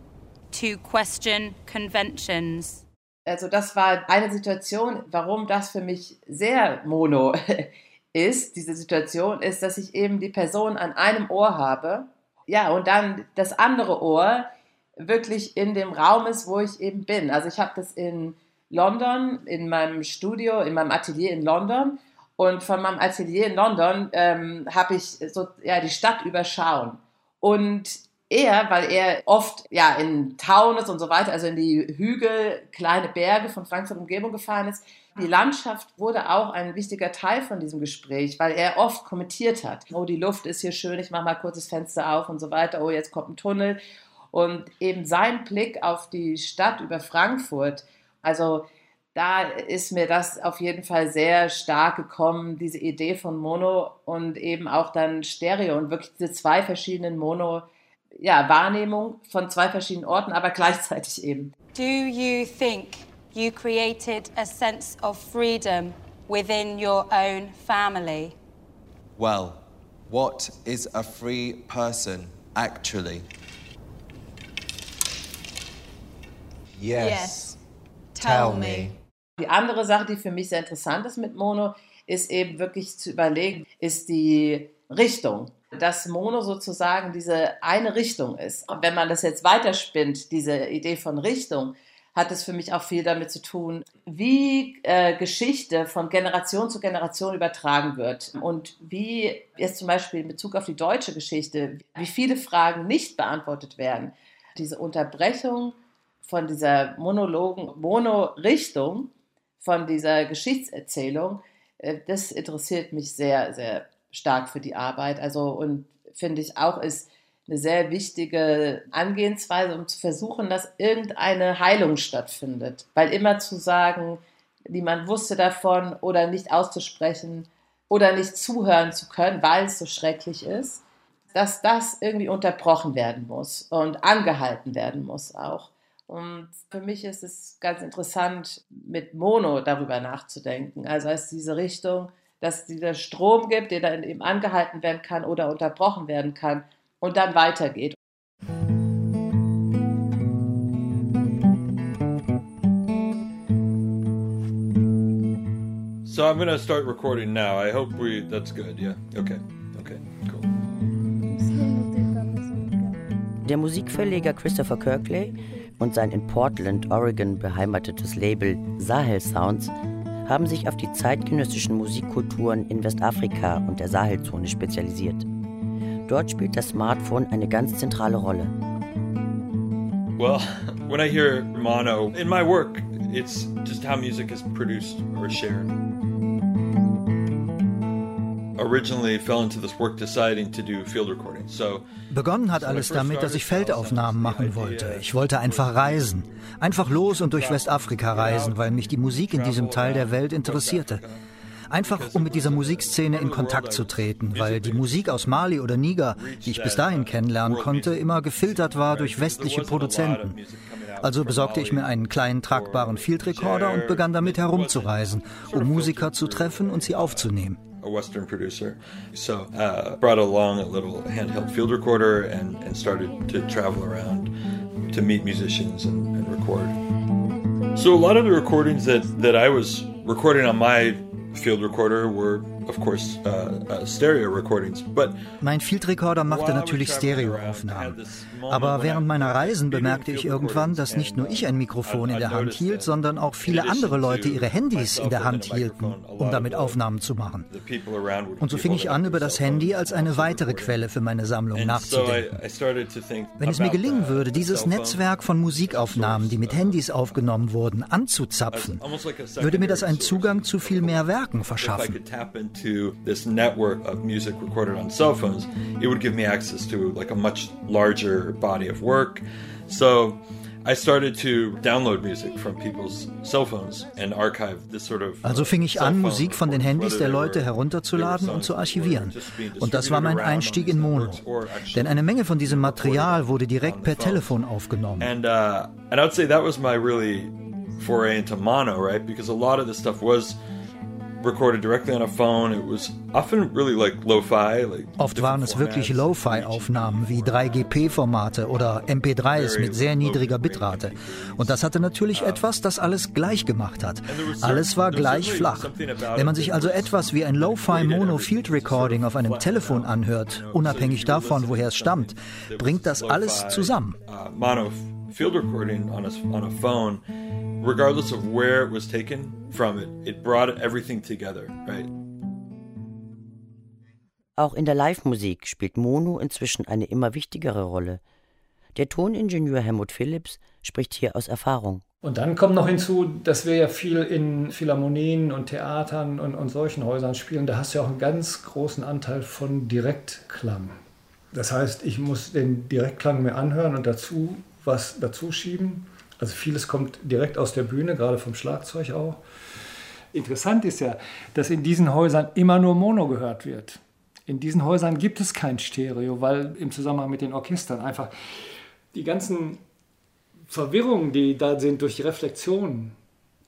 to question conventions. Also das war eine Situation, warum das für mich sehr mono ist, diese Situation, ist, dass ich eben die Person an einem Ohr habe, ja, und dann das andere Ohr wirklich in dem Raum ist, wo ich eben bin. Also ich habe das in London, in meinem Studio, in meinem Atelier in London. Und von meinem Atelier in London ähm, habe ich so ja, die Stadt überschauen. Und er, weil er oft ja in Taunus und so weiter, also in die Hügel, kleine Berge von Frankfurt Umgebung gefahren ist, die Landschaft wurde auch ein wichtiger Teil von diesem Gespräch, weil er oft kommentiert hat. Oh, die Luft ist hier schön, ich mache mal kurz das Fenster auf und so weiter. Oh, jetzt kommt ein Tunnel. Und eben sein Blick auf die Stadt über Frankfurt, also da ist mir das auf jeden Fall sehr stark gekommen, diese Idee von Mono und eben auch dann Stereo und wirklich diese zwei verschiedenen Mono, ja, Wahrnehmung von zwei verschiedenen Orten, aber gleichzeitig eben. Do you think you created a sense of freedom within your own family? Well, what is a free person actually? Yes. Yes. Tell me. Die andere Sache, die für mich sehr interessant ist mit Mono, ist eben wirklich zu überlegen, ist die Richtung. Dass Mono sozusagen diese eine Richtung ist. Und wenn man das jetzt weiterspinnt, diese Idee von Richtung, hat es für mich auch viel damit zu tun, wie äh, Geschichte von Generation zu Generation übertragen wird und wie jetzt zum Beispiel in Bezug auf die deutsche Geschichte, wie viele Fragen nicht beantwortet werden. Diese Unterbrechung von dieser monologen Mono-Richtung, von dieser Geschichtserzählung, äh, das interessiert mich sehr, sehr stark für die Arbeit. Also und finde ich auch ist eine sehr wichtige Angehensweise, um zu versuchen, dass irgendeine Heilung stattfindet. Weil immer zu sagen, niemand wusste davon oder nicht auszusprechen oder nicht zuhören zu können, weil es so schrecklich ist, dass das irgendwie unterbrochen werden muss und angehalten werden muss auch. Und für mich ist es ganz interessant, mit Mono darüber nachzudenken. Also als diese Richtung, dass es dieser Strom gibt, der dann eben angehalten werden kann oder unterbrochen werden kann und dann weitergeht. So I'm gonna start recording now. I hope we. That's good. Yeah. Okay. Okay. Cool. Der Musikverleger Christopher Kirkley und sein in Portland, Oregon beheimatetes Label Sahel Sounds haben sich auf die zeitgenössischen Musikkulturen in Westafrika und der Sahelzone spezialisiert. Dort spielt das Smartphone eine ganz zentrale Rolle. Well, when I hear mono in my work, it's just how music is produced or shared. Begonnen hat alles damit, dass ich Feldaufnahmen machen wollte. Ich wollte einfach reisen. Einfach los und durch Westafrika reisen, weil mich die Musik in diesem Teil der Welt interessierte. Einfach um mit dieser Musikszene in Kontakt zu treten, weil die Musik aus Mali oder Niger, die ich bis dahin kennenlernen konnte, immer gefiltert war durch westliche Produzenten. Also besorgte ich mir einen kleinen tragbaren Field Recorder und begann damit herumzureisen, um Musiker zu treffen und sie aufzunehmen. A Western producer. So uh, brought along a little handheld field recorder and, and started to travel around to meet musicians and, and record. So a lot of the recordings that, that I was recording on my field recorder were, of course, uh, uh, stereo recordings. But Mein Field Recorder machte natürlich Stereoaufnahmen. Aber während meiner Reisen bemerkte ich irgendwann, dass nicht nur ich ein Mikrofon in der Hand hielt, sondern auch viele andere Leute ihre Handys in der Hand hielten, um damit Aufnahmen zu machen. Und so fing ich an, über das Handy als eine weitere Quelle für meine Sammlung nachzudenken. Wenn es mir gelingen würde, dieses Netzwerk von Musikaufnahmen, die mit Handys aufgenommen wurden, anzuzapfen, würde mir das einen Zugang zu viel mehr Werken verschaffen. this network of music recorded on cell phones, it would give me access to like a much larger body of work. So I started to download music from people's cell phones and archive this sort of. Also fing ich an, Musik von den Handys der Leute herunterzuladen und zu archivieren. Und das war mein Einstieg in Mono. Denn eine Menge von diesem Material wurde direkt per Telefon aufgenommen. And uh, and I would say that was my really foray into mono, right? Because a lot of this stuff was recorded directly on a phone. It was often really like lo-fi. Like Oft waren es wirklich Lo-Fi-Aufnahmen wie 3GP-Formate oder MP3s mit sehr niedriger Bitrate. Und das hatte natürlich etwas, das alles gleich gemacht hat. Alles war gleich flach. Wenn man sich also etwas wie ein Lo-Fi Mono Field Recording auf einem Telefon anhört, unabhängig davon, woher es stammt, bringt das alles zusammen. Uh, mono field recording on a, on a phone regardless of where it was taken from it, it brought everything together, right? Auch in der Live-Musik spielt Mono inzwischen eine immer wichtigere Rolle. Der Toningenieur Helmut Phillips spricht hier aus Erfahrung. Und dann kommt noch hinzu, dass wir ja viel in Philharmonien und Theatern und, und solchen Häusern spielen. Da hast du ja auch einen ganz großen Anteil von Direktklang. Das heißt, ich muss den Direktklang mir anhören und dazu was dazu schieben. Also vieles kommt direkt aus der Bühne, gerade vom Schlagzeug auch. Interessant ist ja, dass in diesen Häusern immer nur Mono gehört wird. In diesen Häusern gibt es kein Stereo, weil im Zusammenhang mit den Orchestern einfach die ganzen Verwirrungen, die da sind durch die Reflexionen,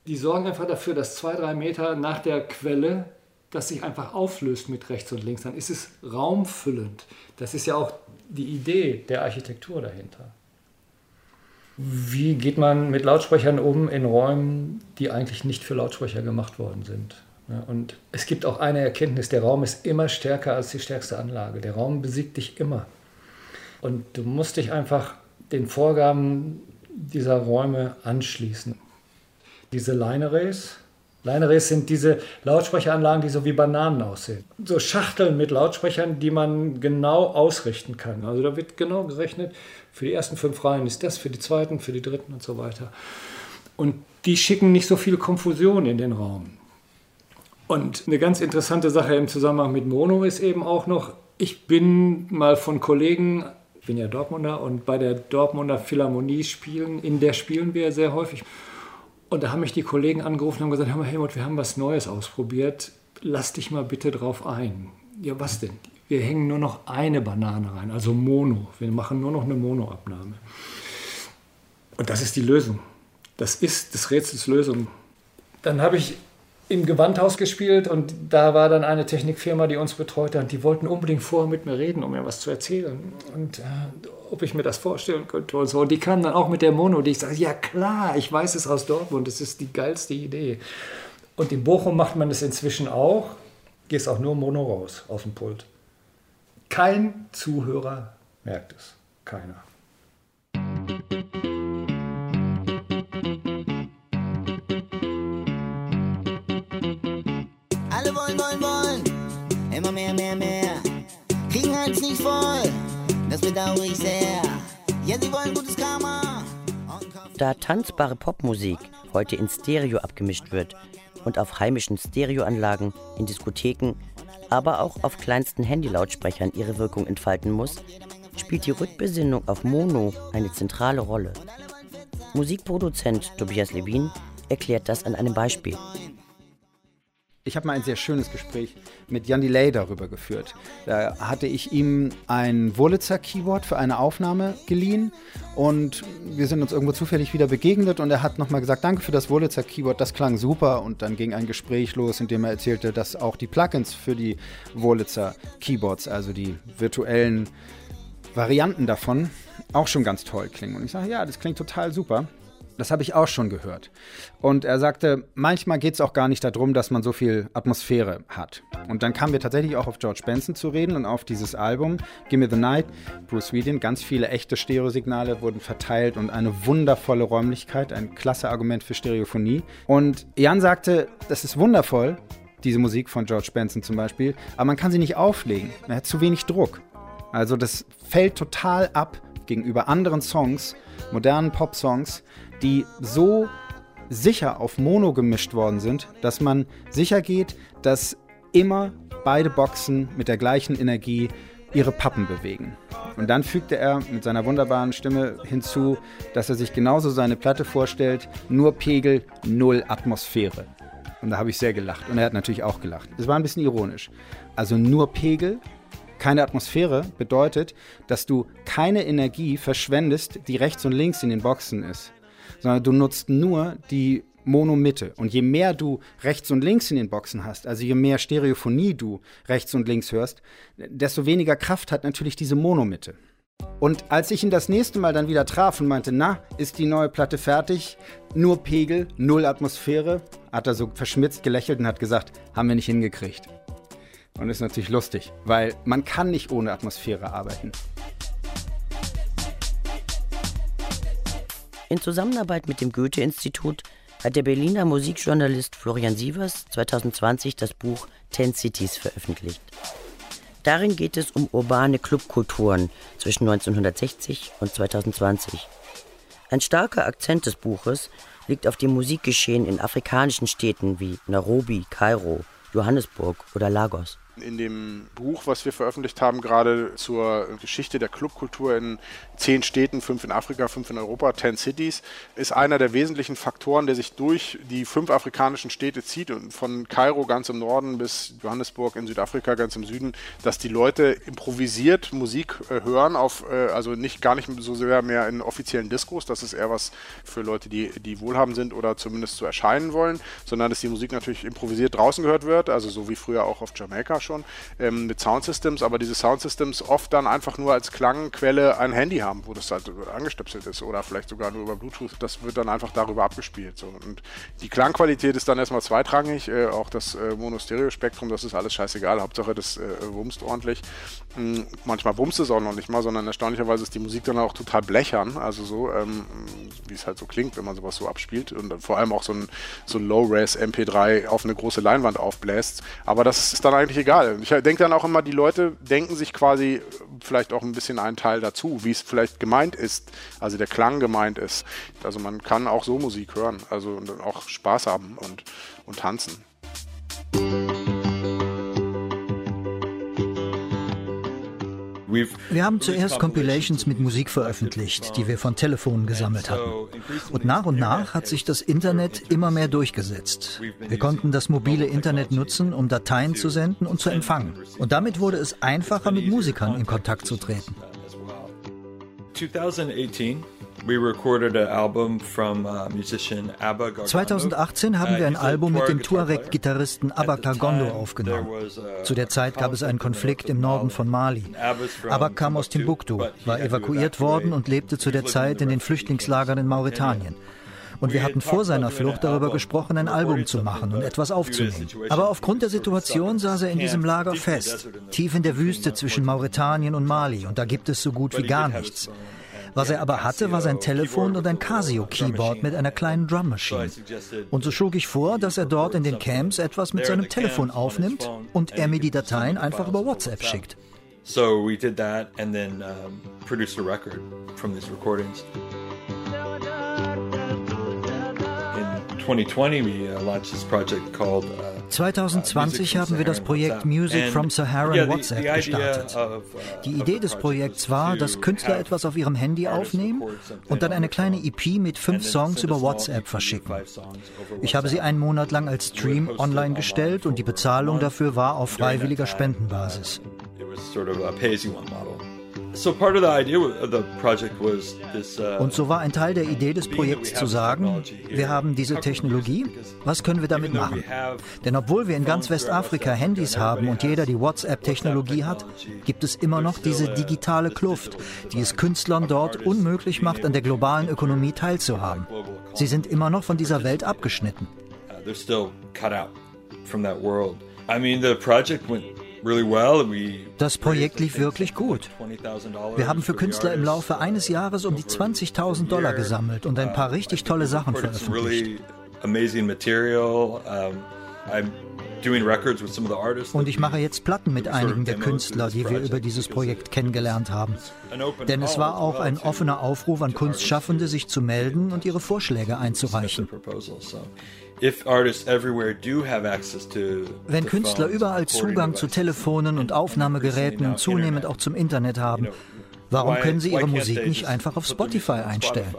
die sorgen einfach dafür, dass zwei, drei Meter nach der Quelle das sich einfach auflöst mit rechts und links. Dann ist es raumfüllend. Das ist ja auch die Idee der Architektur dahinter. Wie geht man mit Lautsprechern um in Räumen, die eigentlich nicht für Lautsprecher gemacht worden sind? und es gibt auch eine Erkenntnis, der Raum ist immer stärker als die stärkste Anlage. Der Raum besiegt dich immer. Und du musst dich einfach den Vorgaben dieser Räume anschließen. Diese Line Arrays sind diese Lautsprecheranlagen, die so wie Bananen aussehen. So Schachteln mit Lautsprechern, die man genau ausrichten kann. Also da wird genau gerechnet, für die ersten fünf Reihen ist das, für die zweiten, für die dritten und so weiter. Und die schicken nicht so viel Konfusion in den Raum. Und eine ganz interessante Sache im Zusammenhang mit Mono ist eben auch noch, ich bin mal von Kollegen, ich bin ja Dortmunder und bei der Dortmunder Philharmonie spielen, in der spielen wir sehr häufig. Und da haben mich die Kollegen angerufen und haben gesagt, hör mal Helmut, wir haben was Neues ausprobiert, lass dich mal bitte drauf ein. Ja, was denn? Wir hängen nur noch eine Banane rein, also Mono. Wir machen nur noch eine Monoabnahme. Und das ist die Lösung. Das ist des Rätsels Lösung. Dann habe ich im Gewandhaus gespielt und da war dann eine Technikfirma, die uns betreute und die wollten unbedingt vorher mit mir reden, um mir was zu erzählen und äh, ob ich mir das vorstellen könnte und so. Und die kamen dann auch mit der Mono, die ich sage, ja klar, ich weiß es aus Dortmund, das ist die geilste Idee. Und in Bochum macht man das inzwischen auch, gehst auch nur Mono raus aus dem Pult. Kein Zuhörer merkt es. Keiner. Alle wollen, wollen, wollen. Immer mehr, mehr, mehr. Kriegen halt nicht voll. Das bedauere ich sehr. Ja, sie wollen gutes Karma. Da tanzbare Popmusik heute in Stereo abgemischt wird und auf heimischen Stereoanlagen in Diskotheken aber auch auf kleinsten Handylautsprechern ihre Wirkung entfalten muss, spielt die Rückbesinnung auf Mono eine zentrale Rolle. Musikproduzent Tobias Levin erklärt das an einem Beispiel. Ich habe mal ein sehr schönes Gespräch mit Jan Delay darüber geführt. Da hatte ich ihm ein Wurlitzer Keyboard für eine Aufnahme geliehen und wir sind uns irgendwo zufällig wieder begegnet und er hat nochmal gesagt, danke für das Wurlitzer Keyboard, das klang super und dann ging ein Gespräch los, in dem er erzählte, dass auch die Plugins für die Wurlitzer Keyboards, also die virtuellen Varianten davon, auch schon ganz toll klingen. Und ich sage, ja, das klingt total super. Das habe ich auch schon gehört. Und er sagte, manchmal geht es auch gar nicht darum, dass man so viel Atmosphäre hat. Und dann kamen wir tatsächlich auch auf George Benson zu reden und auf dieses Album, Gimme the Night, Bruce Whedon. Ganz viele echte Stereosignale wurden verteilt und eine wundervolle Räumlichkeit, ein klasse Argument für Stereophonie. Und Jan sagte, das ist wundervoll, diese Musik von George Benson zum Beispiel, aber man kann sie nicht auflegen. Er hat zu wenig Druck. Also das fällt total ab gegenüber anderen Songs, modernen Pop-Songs, die so sicher auf Mono gemischt worden sind, dass man sicher geht, dass immer beide Boxen mit der gleichen Energie ihre Pappen bewegen. Und dann fügte er mit seiner wunderbaren Stimme hinzu, dass er sich genauso seine Platte vorstellt, nur Pegel, null Atmosphäre. Und da habe ich sehr gelacht. Und er hat natürlich auch gelacht. Es war ein bisschen ironisch. Also nur Pegel, keine Atmosphäre bedeutet, dass du keine Energie verschwendest, die rechts und links in den Boxen ist sondern du nutzt nur die Mono-Mitte. Und je mehr du rechts und links in den Boxen hast, also je mehr Stereophonie du rechts und links hörst, desto weniger Kraft hat natürlich diese Mono-Mitte. Und als ich ihn das nächste Mal dann wieder traf und meinte, na, ist die neue Platte fertig? Nur Pegel, null Atmosphäre, hat er so verschmitzt gelächelt und hat gesagt, haben wir nicht hingekriegt. Und ist natürlich lustig, weil man kann nicht ohne Atmosphäre arbeiten. In Zusammenarbeit mit dem Goethe-Institut hat der Berliner Musikjournalist Florian Sievers 2020 das Buch Ten Cities veröffentlicht. Darin geht es um urbane Clubkulturen zwischen 1960 und 2020. Ein starker Akzent des Buches liegt auf dem Musikgeschehen in afrikanischen Städten wie Nairobi, Kairo, Johannesburg oder Lagos in dem Buch, was wir veröffentlicht haben, gerade zur Geschichte der Clubkultur in zehn Städten, fünf in Afrika, fünf in Europa, ten Cities, ist einer der wesentlichen Faktoren, der sich durch die fünf afrikanischen Städte zieht und von Kairo ganz im Norden bis Johannesburg in Südafrika ganz im Süden, dass die Leute improvisiert Musik äh, hören, auf, äh, also nicht gar nicht so sehr mehr in offiziellen Diskos, das ist eher was für Leute, die, die wohlhabend sind oder zumindest zu erscheinen wollen, sondern dass die Musik natürlich improvisiert draußen gehört wird, also so wie früher auch auf Jamaika schon ähm, mit Soundsystems, aber diese Soundsystems oft dann einfach nur als Klangquelle ein Handy haben, wo das halt angestöpselt ist oder vielleicht sogar nur über Bluetooth. Das wird dann einfach darüber abgespielt. So. Und die Klangqualität ist dann erstmal zweitrangig, äh, auch das äh, Mono-Stereo-Spektrum, das ist alles scheißegal. Hauptsache, das äh, wumst ordentlich. Mhm, manchmal wumst es auch noch nicht mal, sondern erstaunlicherweise ist die Musik dann auch total blechern, also so, ähm, wie es halt so klingt, wenn man sowas so abspielt und vor allem auch so ein, so ein Low-Res MP3 auf eine große Leinwand aufbläst. Aber das ist dann eigentlich egal egal. Ich denke dann auch immer, die Leute denken sich quasi vielleicht auch ein bisschen einen Teil dazu, wie es vielleicht gemeint ist, also der Klang gemeint ist. Also man kann auch so Musik hören, also auch Spaß haben und, und tanzen. Wir haben zuerst Compilations mit Musik veröffentlicht, die wir von Telefonen gesammelt hatten. Und nach und nach hat sich das Internet immer mehr durchgesetzt. Wir konnten das mobile Internet nutzen, um Dateien zu senden und zu empfangen. Und damit wurde es einfacher, mit Musikern in Kontakt zu treten. 2018 2018 uh, haben wir ein uh, Album mit dem Tuareg-Gitarristen Abba Kagondo aufgenommen. Uh, Zu der Zeit gab es einen Konflikt im Norden von Mali. Abba kam aus Timbuktu, war evakuiert worden und lebte zu der Zeit in den Flüchtlingslagern in Mauretanien. Und wir hatten vor seiner Flucht darüber gesprochen, ein Album zu machen und etwas aufzunehmen. Aber aufgrund der Situation saß er in diesem Lager fest, tief in der Wüste zwischen Mauretanien und Mali. Und da gibt es so gut wie gar nichts. Was er aber hatte, war sein Telefon und ein Casio-Keyboard mit einer kleinen Drummaschine. Und so schlug ich vor, dass er dort in den Camps etwas mit seinem Telefon aufnimmt und er mir die Dateien einfach über WhatsApp schickt. So we did that and then um, produced a record from these recordings. 2020 uh, haben wir das Projekt Music from Saharan WhatsApp gestartet. Uh, Die Idee des Projekts war, dass Künstler etwas auf ihrem Handy aufnehmen und dann eine kleine EP mit fünf Songs über WhatsApp verschicken. Ich habe sie einen Monat lang als Stream online gestellt und die Bezahlung dafür war auf freiwilliger Spendenbasis. Uh, Und so war ein Teil der Idee des Projekts zu sagen, wir haben diese Technologie, was können wir damit machen? Denn obwohl wir in ganz Westafrika Handys haben und jeder die WhatsApp-Technologie hat, gibt es immer noch diese digitale Kluft, die es Künstlern dort unmöglich macht, an der globalen Ökonomie teilzuhaben. Sie sind immer noch von dieser Welt abgeschnitten. I mean, the project went das Projekt lief wirklich gut. Wir haben für Künstler im Laufe eines Jahres um die 20.000 Dollar gesammelt und ein paar richtig tolle Sachen veröffentlicht. Und ich mache jetzt Platten mit einigen der Künstler, die wir über dieses Projekt kennengelernt haben. Denn es war auch ein offener Aufruf an Kunstschaffende, sich zu melden und ihre Vorschläge einzureichen. Wenn Künstler überall Zugang zu Telefonen und Aufnahmegeräten und zunehmend auch zum Internet haben, warum können sie ihre Musik nicht einfach auf Spotify einstellen?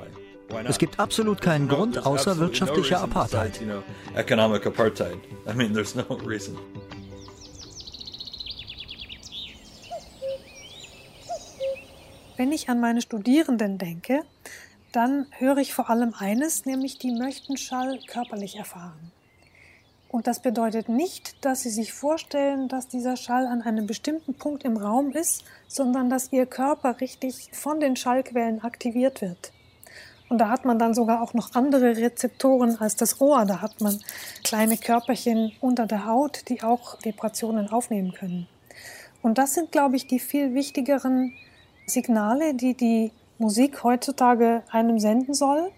Es gibt absolut keinen Grund außer wirtschaftlicher Apartheid. Wenn ich an meine Studierenden denke, dann höre ich vor allem eines, nämlich die möchten Schall körperlich erfahren. Und das bedeutet nicht, dass sie sich vorstellen, dass dieser Schall an einem bestimmten Punkt im Raum ist, sondern dass ihr Körper richtig von den Schallquellen aktiviert wird. Und da hat man dann sogar auch noch andere Rezeptoren als das Ohr. Da hat man kleine Körperchen unter der Haut, die auch Vibrationen aufnehmen können. Und das sind, glaube ich, die viel wichtigeren Signale, die die Musik heutzutage einem senden soll.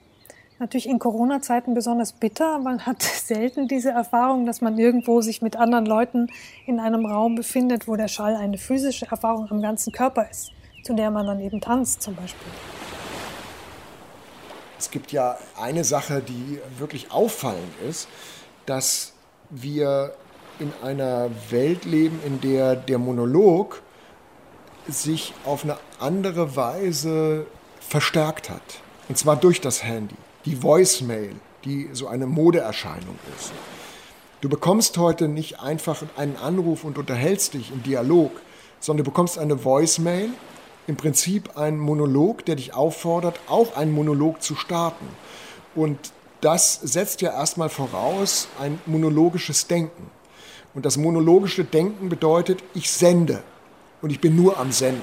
Natürlich in Corona-Zeiten besonders bitter. Man hat selten diese Erfahrung, dass man irgendwo sich mit anderen Leuten in einem Raum befindet, wo der Schall eine physische Erfahrung am ganzen Körper ist, zu der man dann eben tanzt zum Beispiel. Es gibt ja eine Sache, die wirklich auffallend ist, dass wir in einer Welt leben, in der der Monolog sich auf eine andere Weise verstärkt hat. Und zwar durch das Handy, die Voicemail, die so eine Modeerscheinung ist. Du bekommst heute nicht einfach einen Anruf und unterhältst dich im Dialog, sondern du bekommst eine Voicemail im Prinzip ein Monolog, der dich auffordert, auch einen Monolog zu starten. Und das setzt ja erstmal voraus ein monologisches Denken. Und das monologische Denken bedeutet, ich sende und ich bin nur am Senden.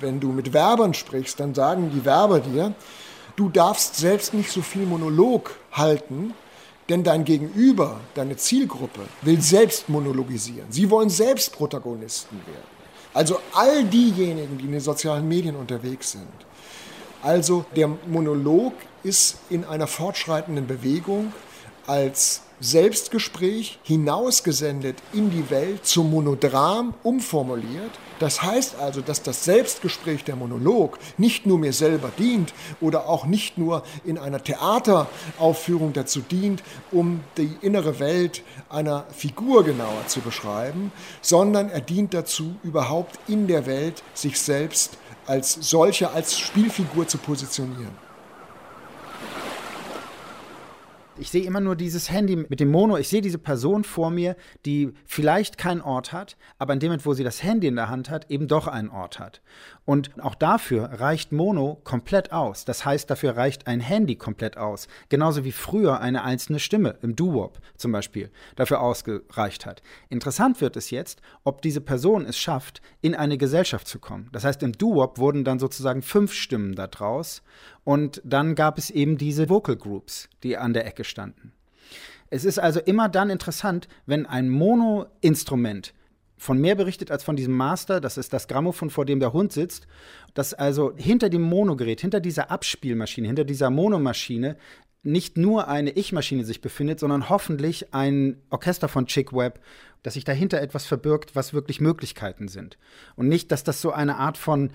Wenn du mit Werbern sprichst, dann sagen die Werber dir, du darfst selbst nicht so viel Monolog halten, denn dein Gegenüber, deine Zielgruppe, will selbst monologisieren. Sie wollen selbst Protagonisten werden. Also all diejenigen, die in den sozialen Medien unterwegs sind. Also der Monolog ist in einer fortschreitenden Bewegung als Selbstgespräch hinausgesendet in die Welt zum Monodram umformuliert. Das heißt also, dass das Selbstgespräch der Monolog nicht nur mir selber dient oder auch nicht nur in einer Theateraufführung dazu dient, um die innere Welt einer Figur genauer zu beschreiben, sondern er dient dazu, überhaupt in der Welt sich selbst als solcher, als Spielfigur zu positionieren. Ich sehe immer nur dieses Handy mit dem Mono. Ich sehe diese Person vor mir, die vielleicht keinen Ort hat, aber in dem Moment, wo sie das Handy in der Hand hat, eben doch einen Ort hat. Und auch dafür reicht Mono komplett aus. Das heißt, dafür reicht ein Handy komplett aus. Genauso wie früher eine einzelne Stimme im Doo-Wop zum Beispiel dafür ausgereicht hat. Interessant wird es jetzt, ob diese Person es schafft, in eine Gesellschaft zu kommen. Das heißt, im Doo-Wop wurden dann sozusagen fünf Stimmen daraus und dann gab es eben diese Vocal Groups, die an der Ecke standen. Es ist also immer dann interessant, wenn ein Mono-Instrument von mehr berichtet als von diesem Master, das ist das Grammophon, vor dem der Hund sitzt, dass also hinter dem Monogerät, hinter dieser Abspielmaschine, hinter dieser Monomaschine nicht nur eine Ich-Maschine sich befindet, sondern hoffentlich ein Orchester von Chick Webb, dass sich dahinter etwas verbirgt, was wirklich Möglichkeiten sind. Und nicht, dass das so eine Art von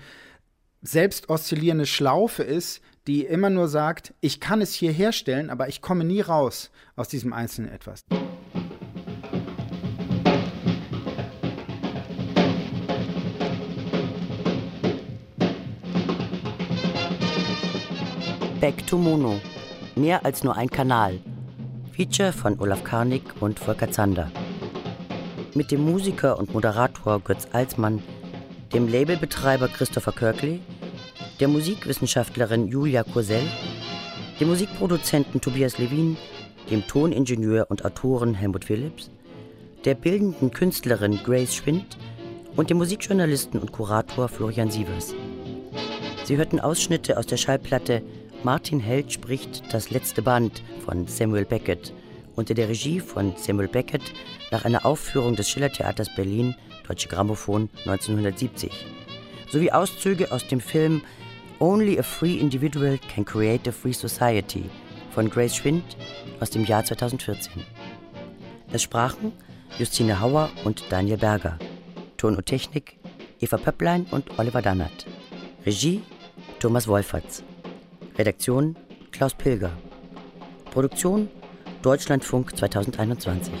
selbst oszillierende Schlaufe ist, die immer nur sagt, ich kann es hier herstellen, aber ich komme nie raus aus diesem einzelnen etwas. Back to Mono. Mehr als nur ein Kanal. Feature von Olaf Karnig und Volker Zander. Mit dem Musiker und Moderator Götz Alsmann, dem Labelbetreiber Christopher Kirkley der Musikwissenschaftlerin Julia Kosell, dem Musikproduzenten Tobias Levin, dem Toningenieur und Autoren Helmut Phillips, der bildenden Künstlerin Grace Schwind und dem Musikjournalisten und Kurator Florian Sievers. Sie hörten Ausschnitte aus der Schallplatte Martin Held spricht das letzte Band von Samuel Beckett unter der Regie von Samuel Beckett nach einer Aufführung des Schillertheaters Berlin, Deutsche Grammophon 1970, sowie Auszüge aus dem Film Only a Free Individual Can Create a Free Society von Grace Schwind aus dem Jahr 2014. Es sprachen Justine Hauer und Daniel Berger. Ton und Technik Eva Pöpplein und Oliver Dannert. Regie Thomas Wolferts. Redaktion Klaus Pilger. Produktion Deutschlandfunk 2021.